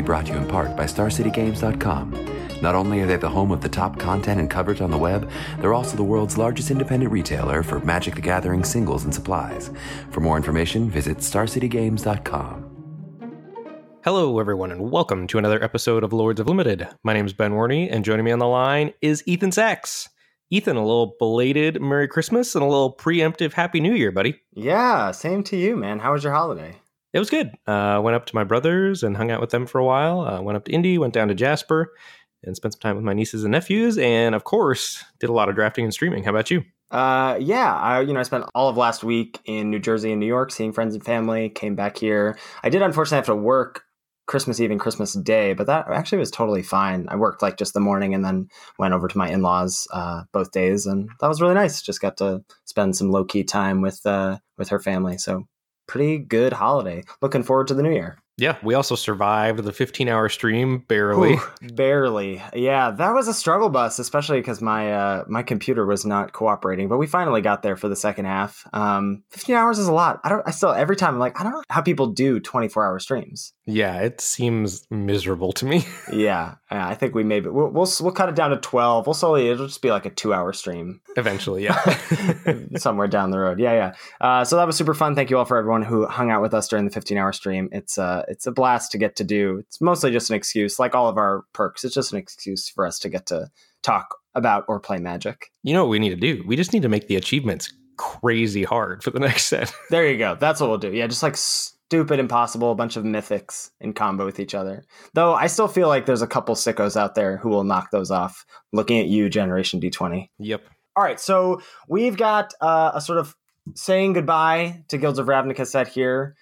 be brought to you in part by StarCityGames.com. Not only are they the home of the top content and coverage on the web, they're also the world's largest independent retailer for Magic the Gathering singles and supplies. For more information, visit StarCityGames.com. Hello, everyone, and welcome to another episode of Lords of Limited. My name is Ben Warney, and joining me on the line is Ethan Sachs. Ethan, a little belated Merry Christmas and a little preemptive Happy New Year, buddy. Yeah, same to you, man. How was your holiday? It was good. Uh, went up to my brothers and hung out with them for a while. Uh, went up to Indy, went down to Jasper, and spent some time with my nieces and nephews. And of course, did a lot of drafting and streaming. How about you? Uh, yeah, I you know I spent all of last week in New Jersey and New York seeing friends and family. Came back here. I did unfortunately have to work Christmas Eve and Christmas Day, but that actually was totally fine. I worked like just the morning and then went over to my in laws uh, both days, and that was really nice. Just got to spend some low key time with uh, with her family. So pretty good holiday. Looking forward to the new year. Yeah, we also survived the 15 hour stream barely. Ooh, barely. Yeah, that was a struggle bus, especially because my uh, my computer was not cooperating. But we finally got there for the second half. Um, 15 hours is a lot. I don't. I still every time I'm like, I don't know how people do 24 hour streams. Yeah, it seems miserable to me. yeah, yeah, I think we maybe we'll, we'll we'll cut it down to 12. We'll slowly. It'll just be like a two hour stream eventually. Yeah, somewhere down the road. Yeah, yeah. Uh, so that was super fun. Thank you all for everyone who hung out with us during the 15 hour stream. It's uh it's a blast to get to do. It's mostly just an excuse, like all of our perks. It's just an excuse for us to get to talk about or play Magic. You know what we need to do? We just need to make the achievements crazy hard for the next set. there you go. That's what we'll do. Yeah, just like stupid impossible, a bunch of mythics in combo with each other. Though I still feel like there's a couple sickos out there who will knock those off. Looking at you, Generation D20. Yep. All right, so we've got uh, a sort of saying goodbye to Guilds of Ravnica set here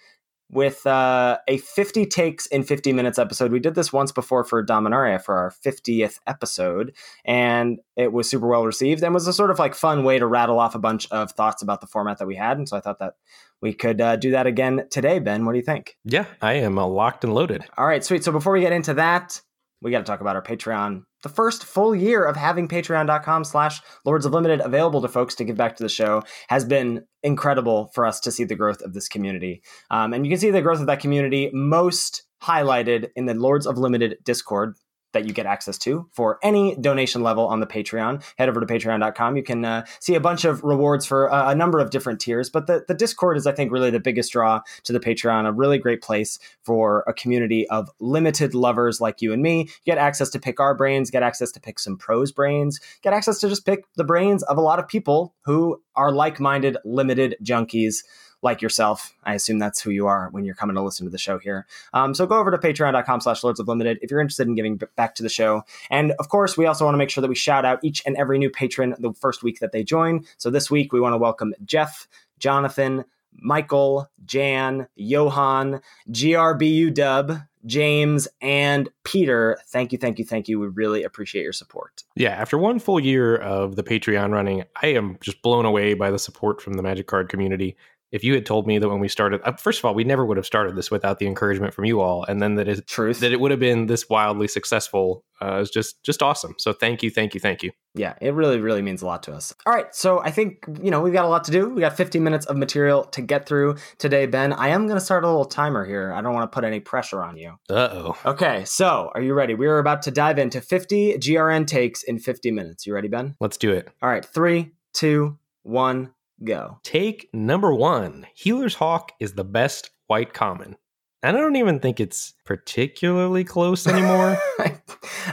with uh, a 50 takes in 50 minutes episode. We did this once before for Dominaria for our 50th episode, and it was super well received and was a sort of like fun way to rattle off a bunch of thoughts about the format that we had. And so I thought that we could uh, do that again today. Ben, what do you think? Yeah, I am uh, locked and loaded. All right, sweet. So before we get into that, we got to talk about our Patreon. The first full year of having patreon.com slash Lords of Limited available to folks to give back to the show has been incredible for us to see the growth of this community. Um, and you can see the growth of that community most highlighted in the Lords of Limited Discord, that you get access to for any donation level on the Patreon. Head over to patreon.com. You can uh, see a bunch of rewards for a, a, number of different tiers, but the, the Discord is, I think, really the biggest draw to the Patreon, a really great place for a community of limited lovers like you and me. You get access to pick our brains, get access to pick some pros brains, get access to just pick the brains of a lot of people who are like minded, limited junkies like yourself. I assume that's who you are when you're coming to listen to the show here. Um, so go over to patreon.com slash lords of limited if you're interested in giving back to the show. And of course, we also want to make sure that we shout out each and every new patron the first week that they join. So this week, we want to welcome Jeff, Jonathan, Michael, Jan, Johan, GRBU Dub, James, and Peter. Thank you, thank you, thank you. We really appreciate your support. Yeah, after one full year of the Patreon running, I am just blown away by the support from the Magic Card community if you had told me that when we started, uh, first of all, we never would have started this without the encouragement from you all, and then that it truth that it would have been this wildly successful uh, is just just awesome. So thank you, thank you, thank you. Yeah, it really really means a lot to us. All right, so I think you know we've got a lot to do. We got 15 minutes of material to get through today, Ben. I am going to start a little timer here. I don't want to put any pressure on you. Uh oh. Okay, so are you ready? We are about to dive into 50 GRN takes in 50 minutes. You ready, Ben? Let's do it. All right, three, two, one Go. Take number one Healer's Hawk is the best white common. And I don't even think it's particularly close anymore.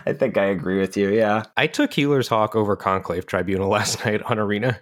I think I agree with you. Yeah. I took Healer's Hawk over Conclave Tribunal last night on Arena.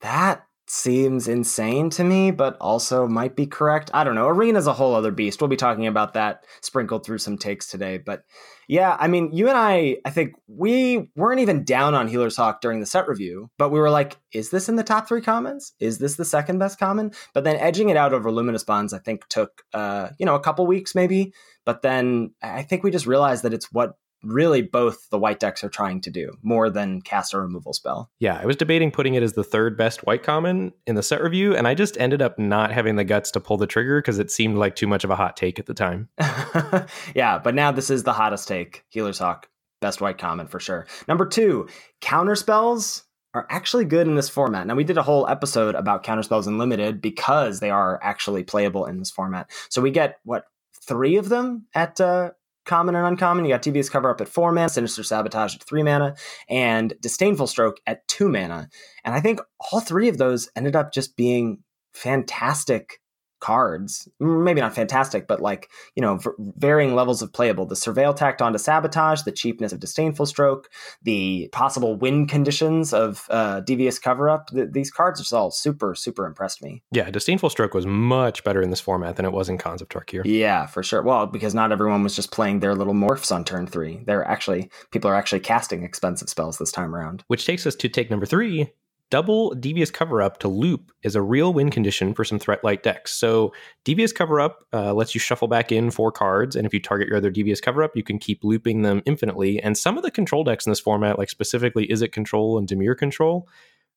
That seems insane to me, but also might be correct. I don't know. Arena's a whole other beast. We'll be talking about that sprinkled through some takes today. But yeah, I mean, you and I, I think we weren't even down on Healer's Hawk during the set review, but we were like, is this in the top three commons? Is this the second best common? But then edging it out over Luminous Bonds, I think took, uh, you know, a couple weeks maybe. But then I think we just realized that it's what really both the white decks are trying to do more than cast a removal spell. Yeah, I was debating putting it as the third best white common in the set review, and I just ended up not having the guts to pull the trigger because it seemed like too much of a hot take at the time. yeah, but now this is the hottest take. Healer's Hawk, best white common for sure. Number two, counter spells are actually good in this format. Now we did a whole episode about counterspells in limited because they are actually playable in this format. So we get what three of them at uh, common and uncommon. You got Devious Cover Up at four mana, Sinister Sabotage at three mana, and Disdainful Stroke at two mana. And I think all three of those ended up just being fantastic cards. Maybe not fantastic, but like, you know, varying levels of playable. The Surveil tacked onto Sabotage, the cheapness of Disdainful Stroke, the possible win conditions of uh, Devious Cover Up. Th- these cards just all super, super impressed me. Yeah, Disdainful Stroke was much better in this format than it was in Khans of Tarkir. Yeah, for sure. Well, because not everyone was just playing their little morphs on turn three. They're actually, people are actually casting expensive spells this time around. Which takes us to take number three, double Devious Cover Up to loop is a real win condition for some threat light decks. So, Devious Cover Up uh, lets you shuffle back in four cards, and if you target your other Devious Cover Up, you can keep looping them infinitely. And some of the control decks in this format, like specifically Izzet Control and Dimir Control,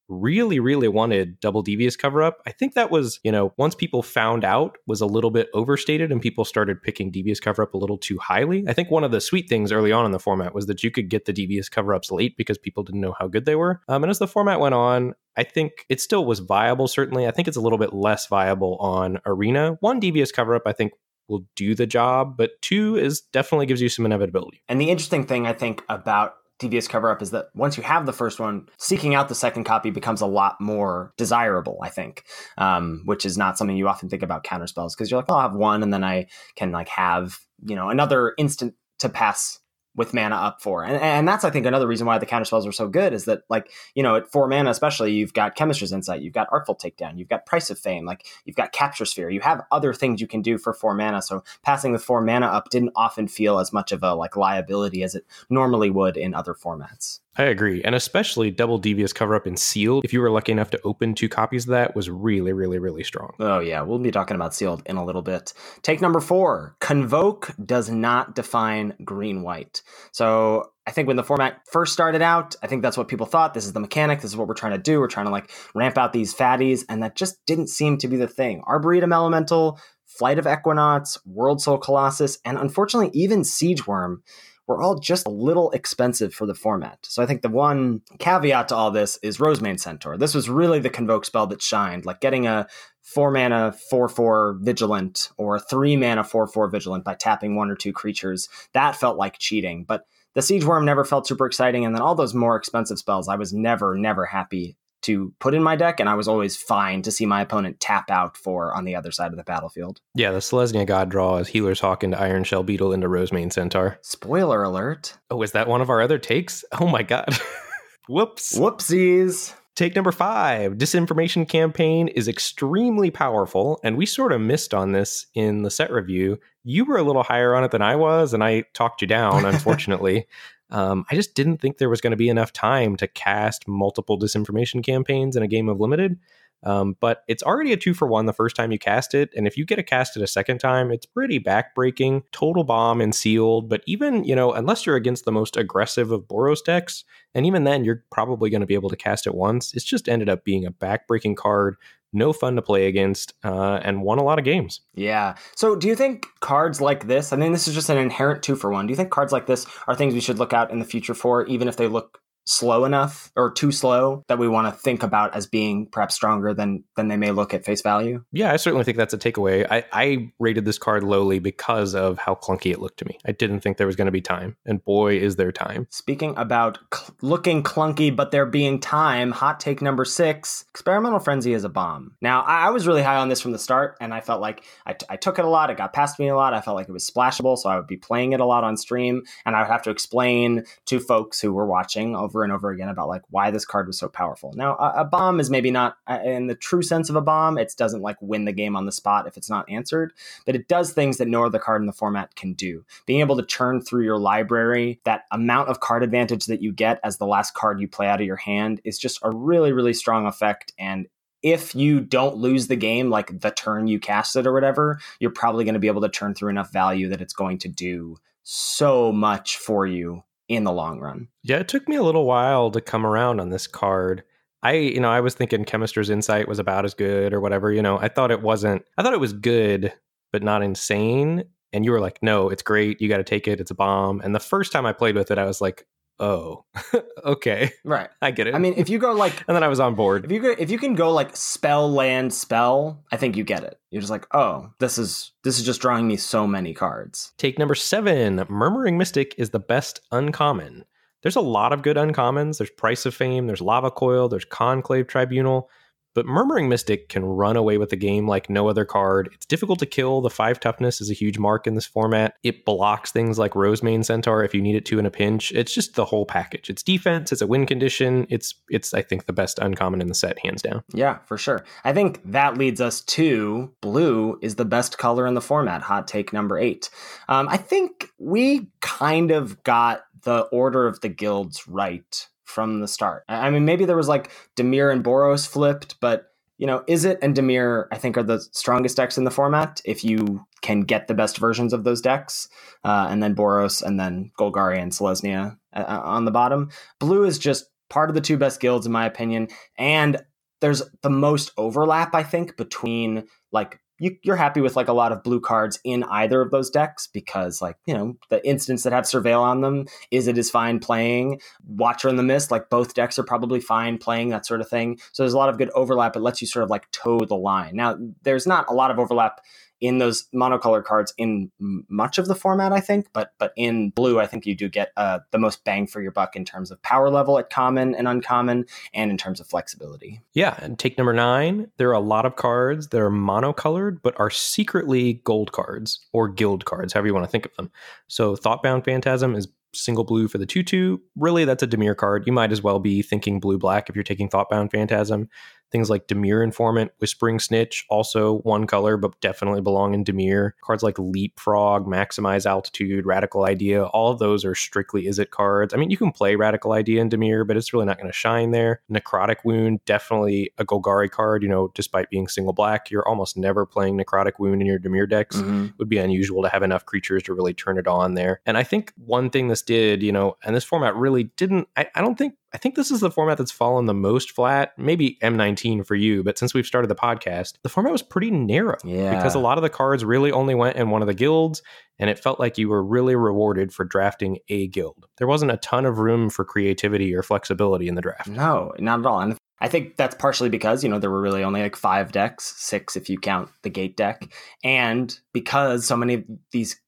really, really wanted double devious cover up. I think that was, you know, once people found out was a little bit overstated and people started picking devious cover up a little too highly. I think one of the sweet things early on in the format was that you could get the devious cover ups late because people didn't know how good they were. Um, and as the format went on, I think it still was viable, certainly. I think it's a little bit less viable on Arena. One devious cover up, I think, will do the job, but two is definitely gives you some inevitability. And the interesting thing I think about devious cover up is that once you have the first one, seeking out the second copy becomes a lot more desirable, I think, um, which is not something you often think about counter spells because you're like, oh, I'll have one and then I can like have, you know, another instant to pass with mana up for. And, and that's, I think, another reason why the counter spells are so good is that, like, you know, at four mana, especially, you've got Chemist's Insight, you've got Artful Takedown, you've got Price of Fame, like, you've got Capture Sphere, you have other things you can do for four mana. So passing the four mana up didn't often feel as much of a, like, liability as it normally would in other formats. I agree. And especially double devious cover up and sealed, if you were lucky enough to open two copies of that, was really, really, really strong. Oh, yeah. We'll be talking about sealed in a little bit. Take number four Convoke does not define green white. So I think when the format first started out, I think that's what people thought. This is the mechanic. This is what we're trying to do. We're trying to like ramp out these fatties. And that just didn't seem to be the thing. Arboretum Elemental, Flight of Equenauts, World Soul Colossus, and unfortunately, even Siege Wurm were all just a little expensive for the format. So I think the one caveat to all this is Rosemane Centaur. This was really the convoke spell that shined, like getting a four mana four four vigilant or three mana four four vigilant by tapping one or two creatures. That felt like cheating, but the siege wurm never felt super exciting, and then all those more expensive spells, I was never never happy to put in my deck, and I was always fine to see my opponent tap out for on the other side of the battlefield. Yeah, the Selesnya God draw is Healer's Hawk into Iron Shell Beetle into Rosemane Centaur. Spoiler alert. Oh, is that one of our other takes? Oh my god. Whoops. Whoopsies. Take number five Disinformation Campaign is extremely powerful, and we sort of missed on this in the set review. You were a little higher on it than I was, and I talked you down, unfortunately. Um, I just didn't think there was going to be enough time to cast multiple disinformation campaigns in a game of limited. Um, but it's already a two for one the first time you cast it. And if you get a cast it a second time, it's pretty backbreaking. Total bomb and sealed. But even, you know, unless you're against the most aggressive of Boros decks, and even then, you're probably going to be able to cast it once. It's just ended up being a backbreaking card no fun to play against, uh, and won a lot of games. Yeah. So, do you think cards like this? I mean, this is just an inherent two for one. Do you think cards like this are things we should look out in the future for, even if they look slow enough or too slow that we want to think about as being perhaps stronger than than they may look at face value. Yeah, I certainly think that's a takeaway. I, I rated this card lowly because of how clunky it looked to me. I didn't think there was going to be time, and boy, is there time. Speaking about cl- looking clunky, but there being time, hot take number six: experimental frenzy is a bomb. Now, I, I was really high on this from the start, and I felt like I, t- I took it a lot. It got past me a lot. I felt like it was splashable, so I would be playing it a lot on stream, and I would have to explain to folks who were watching over over and over again about like why this card was so powerful. Now, a, a bomb is maybe not uh, in the true sense of a bomb. It doesn't like win the game on the spot if it's not answered, but it does things that no other card in the format can do. Being able to churn through your library, that amount of card advantage that you get as the last card you play out of your hand is just a really, really strong effect. And if you don't lose the game like the turn you cast it or whatever, you're probably going to be able to turn through enough value that it's going to do so much for you in the long run. Yeah, it took me a little while to come around on this card. I, you know, I was thinking Chemist's Insight was about as good or whatever. You know, I thought it wasn't. I thought it was good, but not insane. And you were like, "No, it's great. You got to take it. It's a bomb." And the first time I played with it, I was like, oh, okay, Right. I get it. I mean, if you go like and then I was on board. if you go if you can go like spell land spell, I think you get it. You're just like, oh, this is this is just drawing me so many cards. Take number seven Murmuring Mystic is the best uncommon. There's a lot of good uncommons. There's Price of Fame, there's Lava Coil, there's Conclave Tribunal, but Murmuring Mystic can run away with the game like no other card. It's difficult to kill. The five toughness is a huge mark in this format. It blocks things like Rosemane Centaur if you need it to in a pinch. It's just the whole package. It's defense, it's a win condition. It's it's I think the best uncommon in the set, hands down. Yeah, for sure. I think that leads us to blue is the best color in the format. Hot take number eight. Um, I think we kind of got the order of the guilds right from the start. I mean, maybe there was like Dimir and Boros flipped, but you know, Izzet and Dimir, I think, are the strongest decks in the format if you can get the best versions of those decks. Uh, and then Boros, and then Golgari and Selesnya uh, on the bottom. Blue is just part of the two best guilds, in my opinion. And there's the most overlap, I think, between like you, you're happy with like a lot of blue cards in either of those decks because like you know the instants that have surveil on them Izzet is fine playing. Watcher in the mist like both decks are probably fine playing that sort of thing. So there's a lot of good overlap. It lets you sort of like toe the line. Now there's not a lot of overlap in those monocolored cards in much of the format i think but but in blue i think you do get uh, the most bang for your buck in terms of power level at common and uncommon and in terms of flexibility Yeah, and take number nine. There are a lot of cards that are monocolored, but are secretly gold cards or guild cards, however you want to think of them. So, Thoughtbound Phantasm is single blue for the 2 2. Really, that's a Dimir card. You might as well be thinking blue black if you're taking Thoughtbound Phantasm. Things like Dimir Informant, Whispering Snitch, also one color, but definitely belong in Dimir. Cards like Leapfrog, Maximize Altitude, Radical Idea, all of those are strictly Izzet cards. I mean, you can play Radical Idea in Dimir, but it's really not going to shine there. Necrotic Wound, definitely a Golgari card, you know, despite being single black. You're almost never playing Necrotic Wound in your Dimir decks Mhm. would be unusual to have enough creatures to really turn it on there. And I think one thing this did, you know, and this format really didn't, I, I don't think, I think this is the format that's fallen the most flat. Maybe M19 for you, but since we've started the podcast, the format was pretty narrow yeah because a lot of the cards really only went in one of the guilds. And it felt like you were really rewarded for drafting a guild. There wasn't a ton of room for creativity or flexibility in the draft. No, not at all. And I think that's partially because, you know, there were really only like five decks, six if you count the gate deck. And because so many of these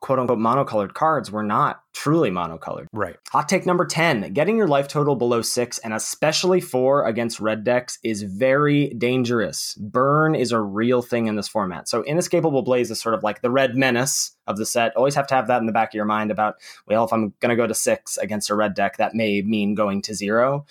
quote unquote monocolored cards were not truly monocolored. Right. Hot take number 10 getting your life total below six and especially four against red decks is very dangerous. Burn is a real thing in this format. So, Inescapable Blaze is sort of like the red menace of the set. Always have to have that in the back of your mind about, well, if I'm going to go to six against a red deck, that may mean going to zero.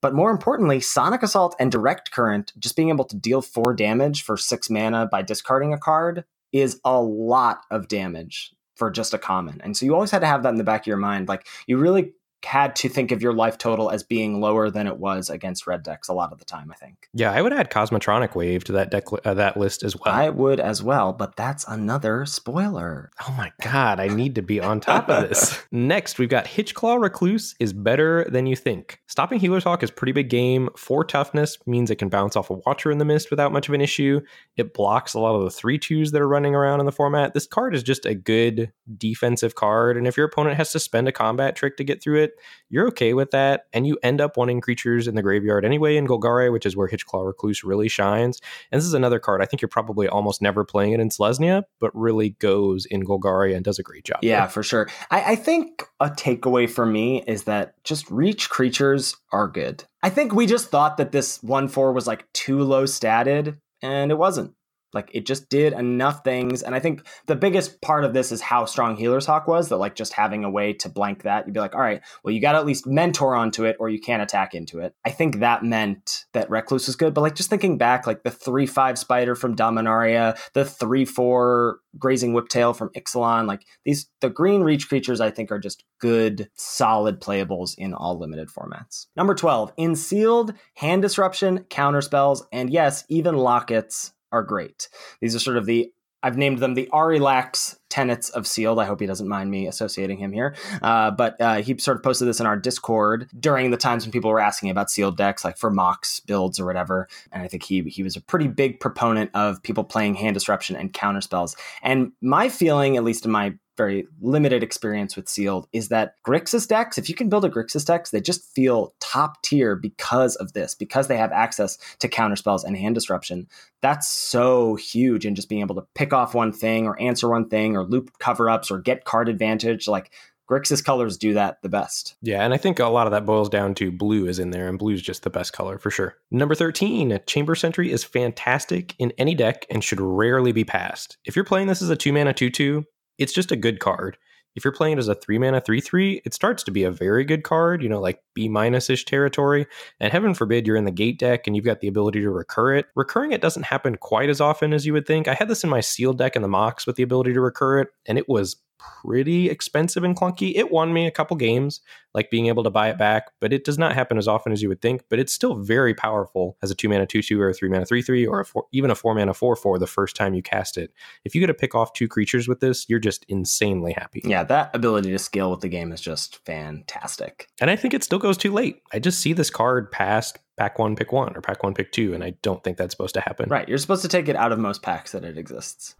But more importantly, Sonic Assault and Direct Current, just being able to deal four damage for six mana by discarding a card, is a lot of damage for just a common. And so you always had to have that in the back of your mind. Like you really had to think of your life total as being lower than it was against red decks a lot of the time, I think. Yeah, I would add Cosmotronic Wave to that deck uh, that list as well. I would as well, but that's another spoiler. Oh my god, I need to be on top of this. Next, we've got Hitchclaw Recluse is better than you think. Stopping Healer's Hawk is pretty big game. Four toughness means it can bounce off a Watcher in the Mist without much of an issue. It blocks a lot of the three twos that are running around in the format. This card is just a good defensive card, and if your opponent has to spend a combat trick to get through it, you're okay with that, and you end up wanting creatures in the graveyard anyway in Golgari, which is where Hitchclaw Recluse really shines. And this is another card I think you're probably almost never playing it in Selesnya, but really goes in Golgari and does a great job. Yeah, for sure. I, I think a takeaway for me is that just reach creatures are good. I think we just thought that this 1 4 was like too low statted, and it wasn't. Like it just did enough things. And I think the biggest part of this is how strong Healer's Hawk was that like just having a way to blank that, you'd be like, all right, well, you got to at least mentor onto it or you can't attack into it. I think that meant that Recluse was good. But like just thinking back, like the 3 5 spider from Dominaria, the 3 4 grazing whiptail from Ixalan, like these, the green reach creatures, I think are just good, solid playables in all limited formats. Number 12, in sealed, hand disruption, counter spells, and yes, even lockets are great. These are sort of the I've named them the Ari Lax tenets of sealed. I hope he doesn't mind me associating him here. Uh, but uh, he sort of posted this in our Discord during the times when people were asking about sealed decks, like for Mox builds or whatever. And I think he he was a pretty big proponent of people playing hand disruption and counter spells. And my feeling, at least in my very limited experience with sealed is that Grixis decks, if you can build a Grixis decks, they just feel top tier because of this, because they have access to counter spells and hand disruption. That's so huge in just being able to pick off one thing or answer one thing or loop cover ups or get card advantage. Like Grixis colors do that the best. Yeah, and I think a lot of that boils down to blue is in there, and blue is just the best color for sure. Number 13, Chamber Sentry is fantastic in any deck and should rarely be passed. If you're playing this as a 2 mana 2 2, it's just a good card. If you're playing it as a 3 mana 3 3, it starts to be a very good card, you know, like B minus ish territory. And heaven forbid you're in the gate deck and you've got the ability to recur it. Recurring it doesn't happen quite as often as you would think. I had this in my sealed deck in the Mox with the ability to recur it, and it was pretty expensive and clunky. It won me a couple games, like being able to buy it back, but it does not happen as often as you would think. But it's still very powerful as a two mana two two or a three mana three three or a four, even a four mana four four the first time you cast it. If you get to pick off two creatures with this, you're just insanely happy. Yeah, that ability to scale with the game is just fantastic. And I think it still goes too late. I just see this card past pack one, pick one, or pack one, pick two, and I don't think that's supposed to happen. Right, you're supposed to take it out of most packs that it exists.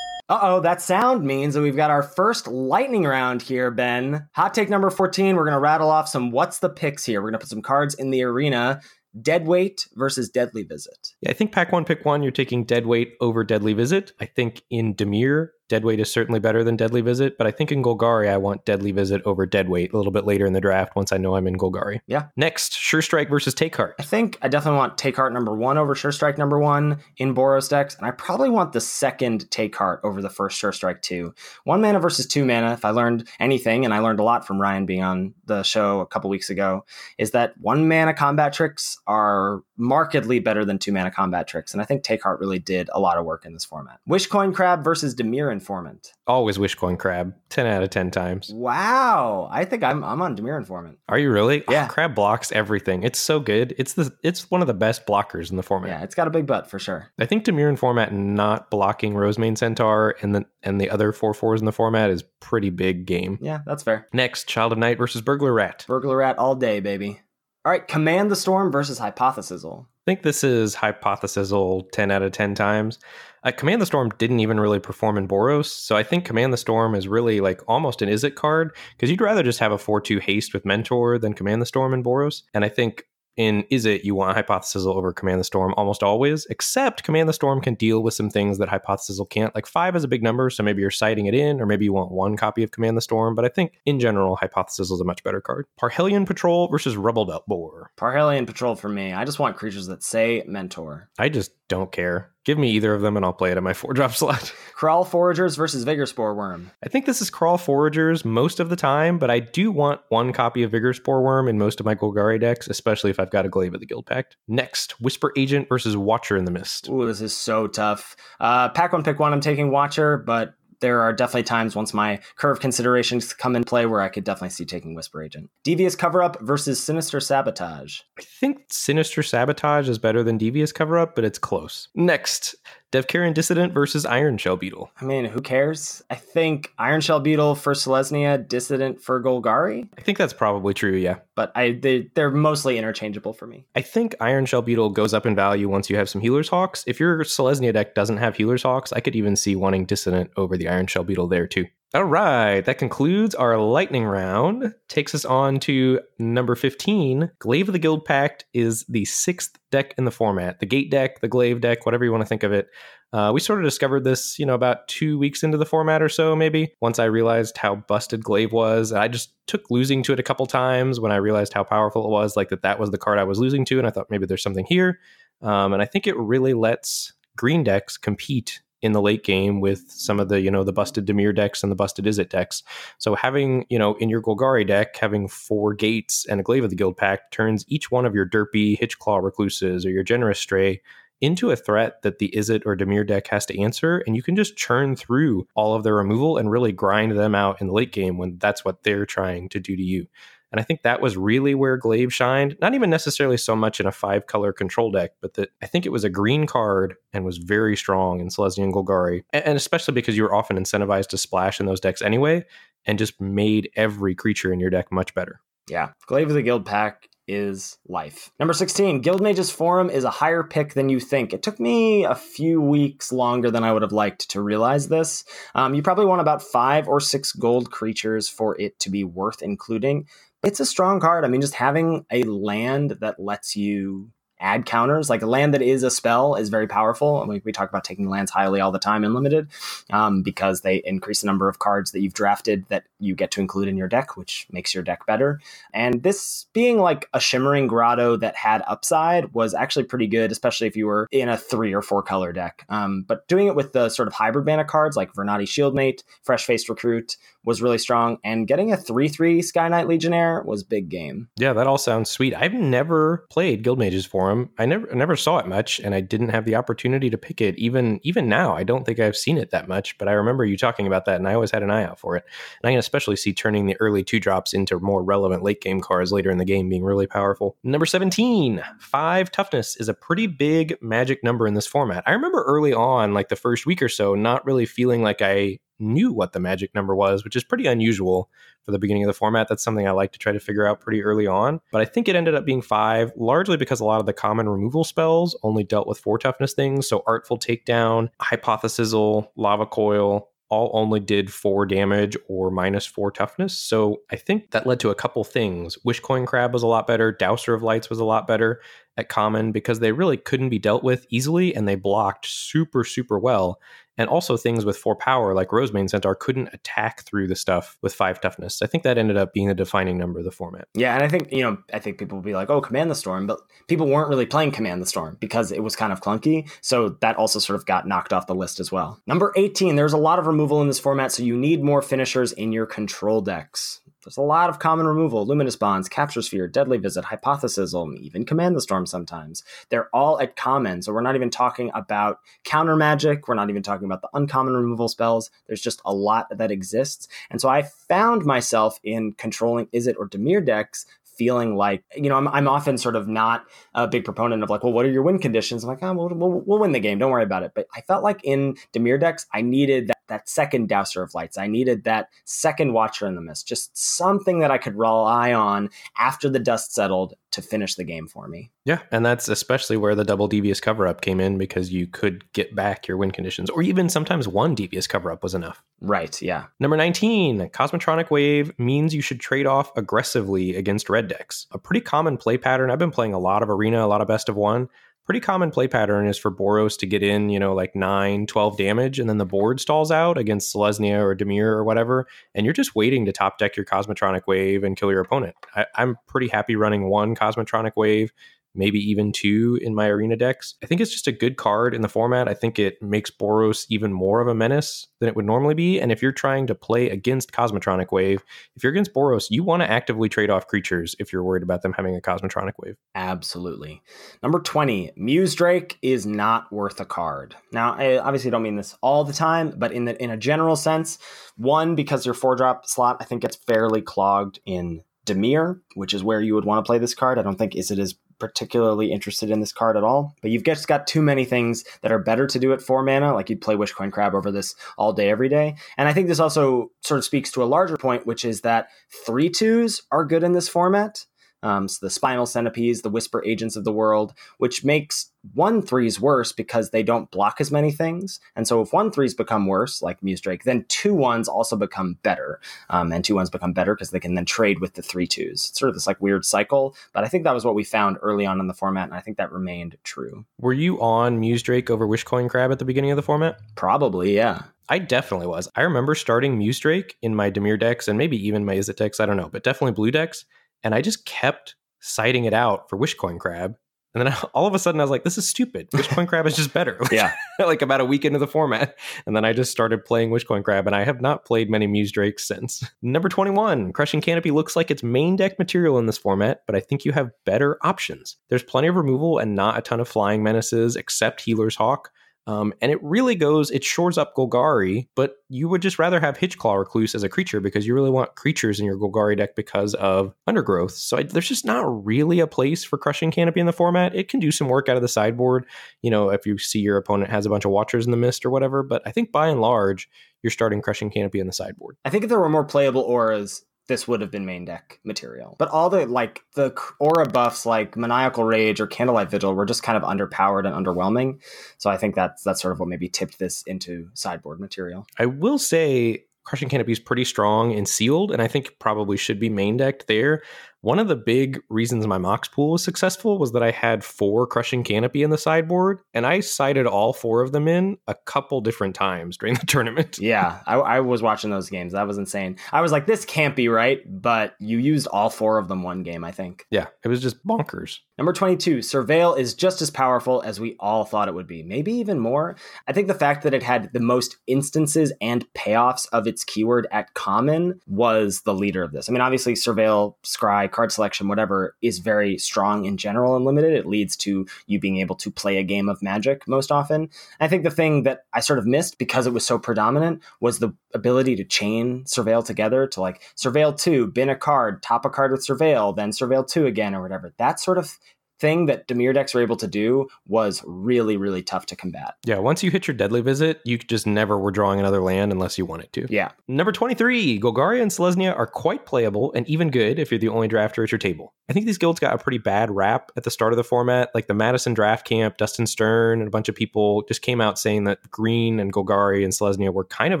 Uh oh, that sound means that we've got our first lightning round here, Ben. Hot take number 14. We're going to rattle off some what's the picks here. We're going to put some cards in the arena. Deadweight versus Deadly Visit. Yeah, I think pack one, pick one, you're taking Deadweight over Deadly Visit. I think in Dimir, Deadweight is certainly better than Deadly Visit, but I think in Golgari, I want Deadly Visit over Deadweight a little bit later in the draft once I know I'm in Golgari. Yeah. Next, Sure Strike versus Take Heart. I think I definitely want Take Heart number one over Sure Strike number one in Boros decks, and I probably want the second Take Heart over the first Sure Strike two. One mana versus two mana. If I learned anything, and I learned a lot from Ryan being on the show a couple weeks ago, is that one mana combat tricks are markedly better than two mana combat tricks, and I think Take Heart really did a lot of work in this format. Wishcoin Crab versus Dimir Informant. Always Wishcoin Crab, 10 out of 10 times. Wow. I think I'm I'm on Dimir Informant. Are you really? Yeah. Oh, Crab blocks everything. It's so good. It's the it's one of the best blockers in the format. Yeah, it's got a big butt for sure. I think Dimir Informant not blocking Rosemane Centaur and the and the other four fours in the format is pretty big game. Yeah, that's fair. Next, Child of Night versus Burglar Rat. Burglar Rat all day, baby. All right, Command the Storm versus Hypothesizzle. I think this is Hypothesizzle 10 out of 10 times. Uh, Command the Storm didn't even really perform in Boros, so I think Command the Storm is really like almost an Izzet card because you'd rather just have a 4 2 haste with Mentor than Command the Storm in Boros. And I think in Izzet you want Hypothesizzle over Command the Storm almost always, except Command the Storm can deal with some things that Hypothesizzle can't. Like five is a big number, so maybe you're citing it in, or maybe you want one copy of Command the Storm. But I think in general, Hypothesizzle is a much better card. Parhelion Patrol versus Rubble Belt Boar. Parhelion Patrol for me. I just want creatures that say Mentor. I just don't care. Give me either of them and I'll play it in my four drop slot. Kraul Foragers versus Vigorspore Wurm. I think this is Kraul Foragers most of the time, but I do want one copy of Vigorspore Wurm in most of my Golgari decks, especially if I've got a Glaive of the Guild Pact. Next, Whisper Agent versus Watcher in the Mist. Ooh, this is so tough. Uh, pack one, pick one. I'm taking Watcher, but there are definitely times once my curve considerations come in play where I could definitely see taking Whisper Agent. Devious Cover Up versus Sinister Sabotage. I think Sinister Sabotage is better than Devious Cover Up, but it's close. Next, Devkarin Dissident versus Iron Shell Beetle. I mean, who cares? I think Iron Shell Beetle for Selesnya, Dissident for Golgari, I think that's probably true, yeah. but I they, they're mostly interchangeable for me. I think Iron Shell Beetle goes up in value once you have some Healer's Hawks. If your Selesnya deck doesn't have Healer's Hawks, I could even see wanting Dissident over the Iron Shell Beetle there too. All right, that concludes our lightning round. Takes us on to number 15. Glaive of the Guild Pact is the sixth deck in the format. The Gate deck, the Glaive deck, whatever you want to think of it. Uh, we sort of discovered this, you know, about two weeks into the format or so, maybe. Once I realized how busted Glaive was, I just took losing to it a couple times when I realized how powerful it was, like that that was the card I was losing to, and I thought maybe there's something here. Um, and I think it really lets green decks compete in the late game with some of the you know the busted Dimir decks and the busted Izzet decks. So having you know in your Golgari deck having four gates and a Glaive of the Guild Pact turns each one of your derpy Hitchclaw recluses or your Generous Stray into a threat that the Izzet or Dimir deck has to answer, and you can just churn through all of their removal and really grind them out in the late game when that's what they're trying to do to you. And I think that was really where Glaive shined. Not even necessarily so much in a five color control deck, but that I think it was a green card and was very strong in Selesnya and Golgari. And especially because you were often incentivized to splash in those decks anyway, and just made every creature in your deck much better. Yeah, Glaive of the Guild Pact is life. Number 16, Guildmage's Forum is a higher pick than you think. It took me a few weeks longer than I would have liked to realize this. Um, you probably want about five or six gold creatures for it to be worth including. It's a strong card. I mean, just having a land that lets you add counters. Like a land that is a spell is very powerful. And we, we talk about taking lands highly all the time in limited um, because they increase the number of cards that you've drafted that you get to include in your deck, which makes your deck better. And this being like a shimmering grotto that had upside was actually pretty good, especially if you were in a three or four color deck. Um, but doing it with the sort of hybrid mana cards like Vernadi Shieldmate, Fresh Faced Recruit was really strong. And getting a 3 3 Sky Knight Legionnaire was big game. Yeah, that all sounds sweet. I've never played Guildmage's Forum. I never I never saw it much, and I didn't have the opportunity to pick it. Even even now, I don't think I've seen it that much. But I remember you talking about that, and I always had an eye out for it. And I can especially see turning the early two drops into more relevant late game cards later in the game being really powerful. Number 17, five toughness is a pretty big magic number in this format. I remember early on, like the first week or so, not really feeling like I knew what the magic number was, which is pretty unusual for the beginning of the format. That's something I like to try to figure out pretty early on. But I think it ended up being five, largely because a lot of the common removal spells only dealt with four toughness things. So Artful Takedown, Hypothesizzle, Lava Coil, all only did four damage or minus four toughness. So I think that led to a couple things. Wishcoin Crab was a lot better. Douser of Lights was a lot better at common because they really couldn't be dealt with easily and they blocked super, super well. And also things with four power, like Rosemane Centaur, couldn't attack through the stuff with five toughness. I think that ended up being the defining number of the format. Yeah, and I think, you know, I think people will be like, oh, Command the Storm, but people weren't really playing Command the Storm because it was kind of clunky. So that also sort of got knocked off the list as well. Number 18, there's a lot of removal in this format, so you need more finishers in your control decks. There's a lot of common removal Luminous Bonds, Capture Sphere, Deadly Visit, Hypothesizzle, even Command the Storm sometimes. They're all at common, so we're not even talking about counter magic. We're not even talking about the uncommon removal spells. There's just a lot that exists. And so I found myself in controlling Izzet or Dimir decks feeling like you know I'm, I'm often sort of not a big proponent of like well what are your win conditions i'm like oh, we'll, we'll, we'll win the game don't worry about it but i felt like in Dimir decks i needed that that second douser of lights. I needed that second watcher in the mist, just something that I could rely on after the dust settled to finish the game for me. Yeah, and that's especially where the double devious cover up came in because you could get back your win conditions, or even sometimes one devious cover up was enough. Right, yeah. Number 19, Cosmotronic Wave means you should trade off aggressively against red decks. A pretty common play pattern. I've been playing a lot of Arena, a lot of Best of One pretty common play pattern is for Boros to get in, you know, like 9, 12 damage, and then the board stalls out against Selesnya or Dimir or whatever, and you're just waiting to top deck your Cosmotronic Wave and kill your opponent. I, I'm pretty happy running one Cosmotronic Wave maybe even two in my arena decks. I think it's just a good card in the format. I think it makes Boros even more of a menace than it would normally be. And if you're trying to play against Cosmotronic Wave, if you're against Boros, you want to actively trade off creatures if you're worried about them having a Cosmotronic Wave. Absolutely. Number 20, Muse Drake is not worth a card. Now, I obviously don't mean this all the time, but in the in a general sense, one because your four drop slot I think gets fairly clogged in Dimir, which is where you would want to play this card. I don't think is particularly interested in this card at all. But you've just got too many things that are better to do at four mana. Like you'd play Wishcoin Crab over this all day, every day. And I think this also sort of speaks to a larger point, which is that three twos are good in this format um, so the spinal centipedes, the whisper agents of the world, which makes one threes worse because they don't block as many things. And so if one threes become worse, like Muse Drake, then two ones also become better. Um, and two ones become better because they can then trade with the three twos. It's sort of this like weird cycle. But I think that was what we found early on in the format, and I think that remained true. Were you on Muse Drake over Wishcoin Crab at the beginning of the format? Probably, yeah. I definitely was. I remember starting Muse Drake in my Dimir decks and maybe even my Izzet decks. I don't know, but definitely blue decks and I just kept citing it out for Wishcoin Crab. And then all of a sudden I was like, this is stupid. Wishcoin Crab is just better. yeah. like about a week into the format. And then I just started playing Wishcoin Crab and I have not played many Muse Drakes since. Number 21, Crushing Canopy looks like it's main deck material in this format, but I think you have better options. There's plenty of removal and not a ton of flying menaces except Healer's Hawk. Um, and it really goes, it shores up Golgari, but you would just rather have Hitchclaw Recluse as a creature because you really want creatures in your Golgari deck because of Undergrowth. So I, there's just not really a place for Crushing Canopy in the format. It can do some work out of the sideboard, you know, if you see your opponent has a bunch of Watchers in the Mist or whatever. But I think by and large, you're starting Crushing Canopy in the sideboard. I think if there were more playable auras, this would have been main deck material. But all the like the aura buffs like Maniacal Rage or Candlelight Vigil were just kind of underpowered and underwhelming. So I think that's that's sort of what maybe tipped this into sideboard material. I will say Crushing Canopy is pretty strong and sealed, and I think probably should be main decked there. One of the big reasons my Mox pool was successful was that I had four Crushing Canopy in the sideboard, and I sided all four of them in a couple different times during the tournament. Yeah, I, I, was watching those games. That was insane. I was like, this can't be right, but you used all four of them one game, I think. Yeah, it was just bonkers. Number 22, Surveil is just as powerful as we all thought it would be, maybe even more. I think the fact that it had the most instances and payoffs of its keyword at common was the leader of this. I mean, obviously, Surveil, Scry, card selection, whatever, is very strong in general and limited. It leads to you being able to play a game of magic most often. I think the thing that I sort of missed because it was so predominant was the ability to chain Surveil together to like Surveil 2, bin a card, top a card with Surveil, then Surveil 2 again or whatever. That sort of thing that Dimir decks were able to do was really, really tough to combat. Yeah, once you hit your deadly visit, you just never were drawing another land unless you wanted to. Yeah. Number 23, Golgari and Selesnya are quite playable and even good if you're the only drafter at your table. I think these guilds got a pretty bad rap at the start of the format. Like the Madison draft camp, Dustin Stern and a bunch of people just came out saying that Green and Golgari and Selesnya were kind of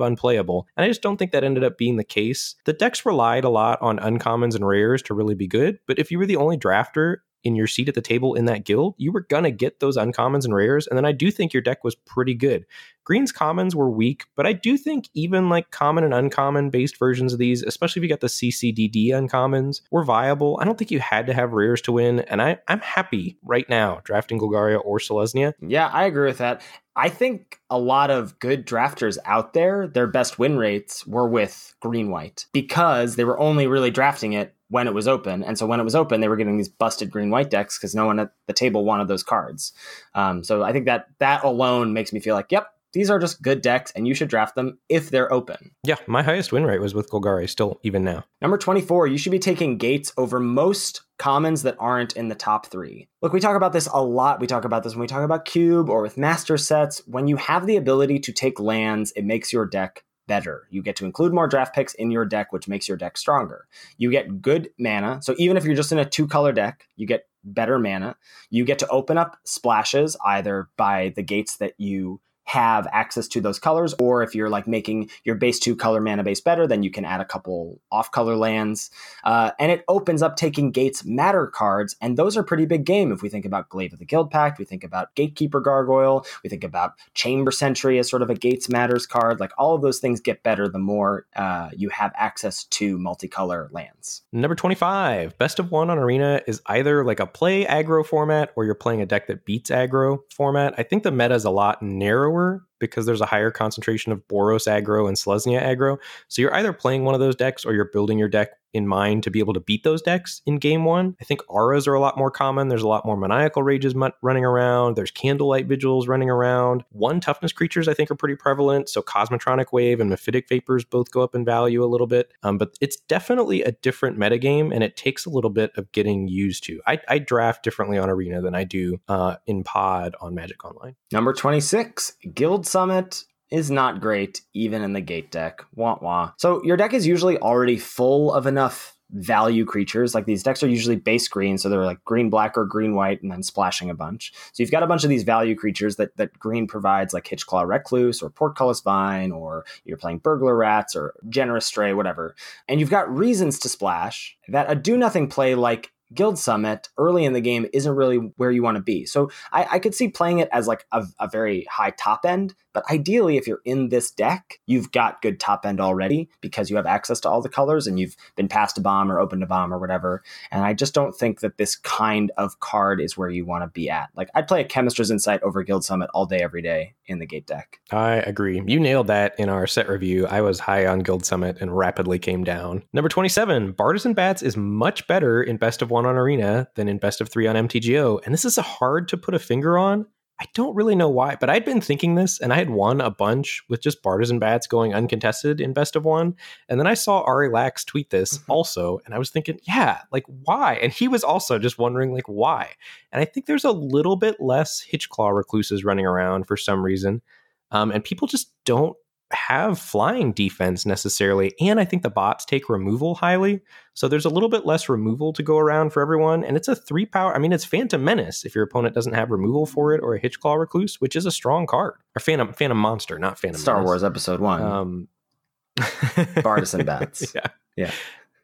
unplayable. And I just don't think that ended up being the case. The decks relied a lot on uncommons and rares to really be good, but if you were the only drafter, in your seat at the table in that guild, you were going to get those uncommons and rares. And then I do think your deck was pretty good. Green's commons were weak, but I do think even like common and uncommon based versions of these, especially if you got the CCDD uncommons, were viable. I don't think you had to have rares to win. And I, I'm happy right now drafting Golgari or Selesnya. Yeah, I agree with that. I think a lot of good drafters out there, their best win rates were with green white because they were only really drafting it when it was open. And so when it was open, they were getting these busted green white decks because no one at the table wanted those cards. Um, so I think that that alone makes me feel like, yep, these are just good decks and you should draft them if they're open. Yeah, my highest win rate was with Golgari, still even now. Number 24, you should be taking gates over most commons that aren't in the top three. Look, we talk about this a lot. We talk about this when we talk about cube or with master sets. When you have the ability to take lands, it makes your deck better. You get to include more draft picks in your deck, which makes your deck stronger. You get good mana. So even if you're just in a two color deck, you get better mana. You get to open up splashes either by the gates that you have access to those colors, or if you're like making your base two color mana base better, then you can add a couple off color lands. Uh, and it opens up taking Gates Matter cards, and those are pretty big game. If we think about Glaive of the Guild Pact, we think about Gatekeeper Gargoyle, we think about Chamber Sentry as sort of a Gates Matters card. Like all of those things get better the more uh, you have access to multicolor lands. Number 25, best of one on Arena is either like a play aggro format or you're playing a deck that beats aggro format. I think the meta is a lot narrower hour because there's a higher concentration of Boros aggro and Selesnya aggro. So you're either playing one of those decks or you're building your deck in mind to be able to beat those decks in game one. I think auras are a lot more common. There's a lot more maniacal rages running around. There's candlelight vigils running around. One toughness creatures I think are pretty prevalent. So Cosmotronic Wave and Mephitic Vapors both go up in value a little bit. Um, but it's definitely a different metagame and it takes a little bit of getting used to. I, I draft differently on Arena than I do uh, in Pod on Magic Online. Number 26, Guild Summit is not great, even in the gate deck. Wah wah. So your deck is usually already full of enough value creatures. Like these decks are usually base green, so they're like green black or green white, and then splashing a bunch. So you've got a bunch of these value creatures that that green provides, like Hitchclaw Recluse or Portcullis Vine, or you're playing Burglar Rats or Generous Stray, whatever. And you've got reasons to splash that a do nothing play like Guild Summit early in the game isn't really where you want to be. So I, I could see playing it as like a, a, very high top end, but ideally, if you're in this deck, you've got good top end already because you have access to all the colors and you've been past a bomb or opened a bomb or whatever. And I just don't think that this kind of card is where you want to be at. Like I'd play a Chemist's Insight over Guild Summit all day, every day in the gate deck. I agree. You nailed that in our set review. I was high on Guild Summit and rapidly came down. Number 27, Bartizan Bats is much better in best of one on Arena than in best of three on MTGO. And this is hard to put a finger on. I don't really know why, but I'd been thinking this and I had won a bunch with just Bartizan Bats going uncontested in best of one. And then I saw Ari Lax tweet this mm-hmm. also, and I was thinking, yeah, like why? And he was also just wondering, like, why? And I think there's a little bit less Hitchclaw recluses running around for some reason. Um, and people just don't have flying defense necessarily. And I think the bots take removal highly. So there's a little bit less removal to go around for everyone. And it's a three power. I mean, it's Phantom Menace if your opponent doesn't have removal for it, or a Hitchclaw Recluse, which is a strong card. Or Phantom Phantom Monster, not Phantom Star Menace. Wars Episode One. Um, Bartizan Bats. yeah. Yeah.